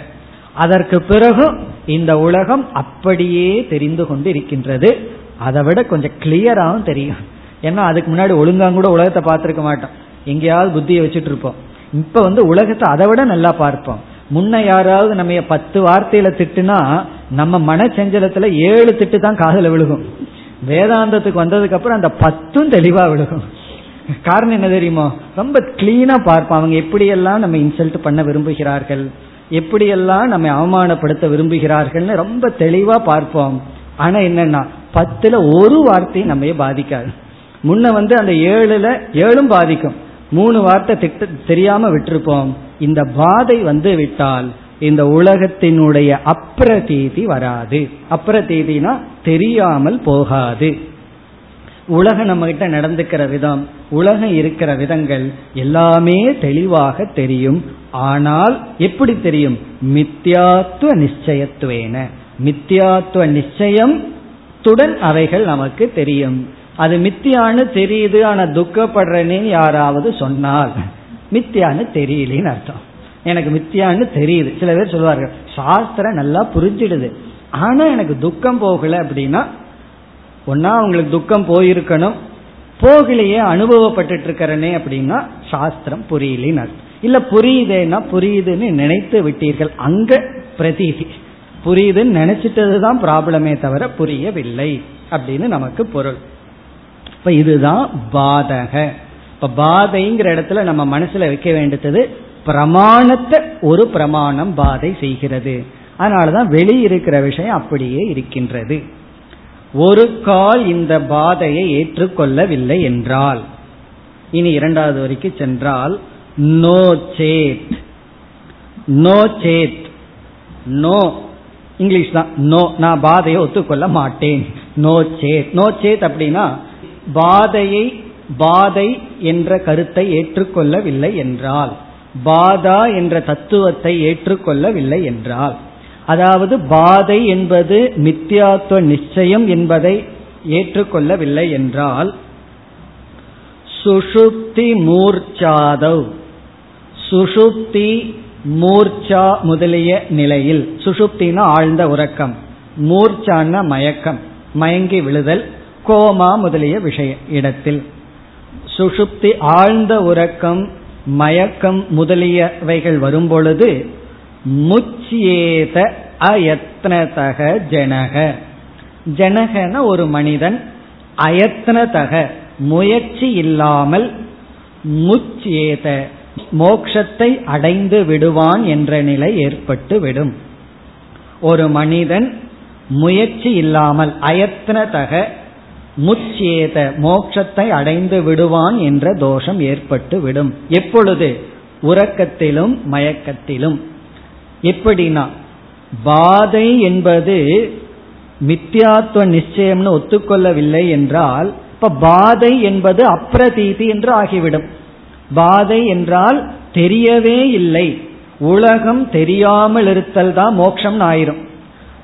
அதற்கு பிறகு இந்த உலகம் அப்படியே தெரிந்து கொண்டு இருக்கின்றது அதை விட கொஞ்சம் கிளியராகவும் தெரியும். ஏன்னா அதுக்கு முன்னாடி ஒழுங்காக கூட உலகத்தை பார்த்துருக்க மாட்டோம். எங்கேயாவது புத்தியை வச்சுட்டு இருப்போம். இப்ப வந்து உலகத்தை அதை விட நல்லா பார்ப்போம். முன்ன யாராவது நம்ம பத்து வார்த்தையில திட்டுனா நம்ம மனச்சஞ்சலத்துல ஏழு திட்டு தான் காதல விழுகும். வேதாந்தத்துக்கு வந்ததுக்கு அப்புறம் அந்த பத்தும் தெளிவா விழுகும். காரணம் என்ன தெரியுமோ? ரொம்ப கிளீனா பார்ப்போம். அவங்க எப்படியெல்லாம் நம்ம இன்சல்ட் பண்ண விரும்புகிறார்கள்? எப்படியெல்லாம் நம்ம அவமானப்படுத்த விரும்புகிறார்கள்னு ரொம்ப தெளிவா பார்ப்போம். ஆனா என்னன்னா பத்துல ஒரு வார்த்தையும் நம்ம பாதிக்காது. முன்ன வந்து அந்த ஏழுல ஏழும் பாதிக்கும். மூணு வார்த்தை திட்ட தெரியாம விட்டுருப்போம். இந்த பாதை வந்து விட்டால் இந்த உலகத்தினுடைய அப்பிரதீதி வராது. அப்பிரதீதினா தெரியாமல் போகாது. உலகம் நம்ம கிட்ட நடந்துக்கிற விதம் உலகம் இருக்கிற விதங்கள் எல்லாமே தெளிவாக தெரியும். ஆனால் எப்படி தெரியும்? மித்யாத்துவ நிச்சயத்துவேன. மித்யாத்துவ நிச்சயம் துடன் அவைகள் நமக்கு தெரியும். அது மித்தியான்னு தெரியுது ஆனா துக்கப்படுறேன்னு யாராவது சொன்னால். மித்தியான்னு தெரியலேன்னு அர்த்தம். எனக்கு மித்தியான்னு தெரியுது. சில பேர் சொல்லுவார்கள் சாஸ்திரம் நல்லா புரிஞ்சிடுது. ஆனா எனக்கு துக்கம் போகல அப்படின்னா ஒன்னா அவங்களுக்கு துக்கம் போயிருக்கணும் போகலையே அனுபவப்பட்டு இருக்கிறனே அப்படின்னா சாஸ்திரம் புரியலின்னு அர்த்தம். இல்ல புரியுதேன்னா புரியுதுன்னு நினைத்து விட்டீர்கள் அங்க பிரதீதி. புரியுதுன்னு நினைச்சிட்டது தான் ப்ராப்ளமே தவிர புரியவில்லை அப்படின்னு நமக்கு பொருள். இப்ப இதுதான் பாதக. இப்ப பாதைங்கிற இடத்துல நம்ம மனசுல வைக்க வேண்டியது பிரமாணத்தை ஒரு பிரமாணம் பாதை செய்கிறது. அதனாலதான் வெளியிருக்கிற விஷயம் அப்படியே இருக்கின்றது. ஒரு கால் இந்த பாதையை ஏற்றுக்கொள்ளவில்லை என்றால். இனி இரண்டாவது வரைக்கும் சென்றால் நோ சேத். நோ சேத். நோ. இங்கிலீஷ் தான். நோ. நான் பாதையை ஒத்துக்கொள்ள மாட்டேன். நோ சேத். நோ சேத் அப்படின்னா பாதையை பாதை என்ற கருத்தை ஏற்றுக்கொள்ளவில்லை என்றால். பாதா என்ற தத்துவத்தை ஏற்றுக்கொள்ளவில்லை என்றால். அதாவது பாதை என்பது மித்யாத்துவ நிச்சயம் என்பதை ஏற்றுக்கொள்ளவில்லை என்றால் சுஷுப்தி மூர்ச்சாதவ். சுஷுப்தி மூர்ச்சா முதலிய நிலையில் சுஷுப்தினா ஆழ்ந்த உறக்கம் மூர்ச்சான மயக்கம் மயங்கி விழுதல் கோமா முதலிய விஷய இடத்தில். சுஷுப்தி ஆழ்ந்த உறக்கம் மயக்கம் முதலியவைகள் வரும்பொழுது முச்சியேத அயத்னதக ஜனக. ஜனகன ஒரு மனிதன் அயத்னதக முயற்சி இல்லாமல் முச்சியேத மோக்ஷத்தை அடைந்து விடுவான் என்ற நிலை ஏற்பட்டு விடும். ஒரு மனிதன் முயற்சி இல்லாமல் அயத்னதக முச்சேத மோட்சத்தை அடைந்து விடுவான் என்ற தோஷம் ஏற்பட்டு விடும். எப்பொழுது? உறக்கத்திலும் மயக்கத்திலும். எப்படின்னா பாதை என்பது மித்யாத்துவ நிச்சயம்னு ஒத்துக்கொள்ளவில்லை என்றால் இப்ப பாதை என்பது அப்பிரதீதி என்று ஆகிவிடும். பாதை என்றால் தெரியவே இல்லை. உலகம் தெரியாமல் இருத்தல் தான் மோட்சம் ஆயிரும்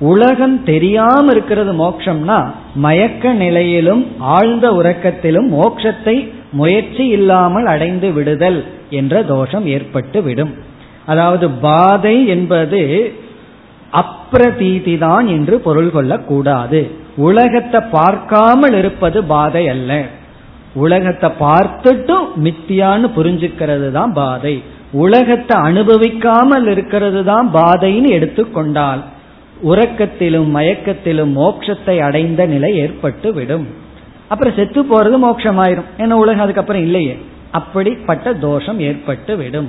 உலகம் தெரியாம இருக்கிறது மோட்சம்னா மயக்க நிலையிலும் ஆழ்ந்த உறக்கத்திலும் மோட்சத்தை முயற்சி இல்லாமல் அடைந்து விடுதல் என்ற தோஷம் ஏற்பட்டு விடும். அதாவது பாதை என்பது அப்பிரதீதி தான் என்று பொருள் கொள்ளக்கூடாது. உலகத்தை பார்க்காமல் இருப்பது பாதை அல்ல. உலகத்தை பார்த்துட்டும் மித்தியான்னு புரிஞ்சுக்கிறது தான் பாதை. உலகத்தை அனுபவிக்காமல் இருக்கிறது தான் பாதைன்னு எடுத்துக்கொண்டால் உறக்கத்திலும் மயக்கத்திலும் மோட்சத்தை அடைந்த நிலை ஏற்பட்டு விடும் அப்புறம் செத்து போறது மோட்சமாயிரும். ஏன்னா உலகம் அதுக்கப்புறம் இல்லையே. அப்படிப்பட்ட தோஷம் ஏற்பட்டு விடும்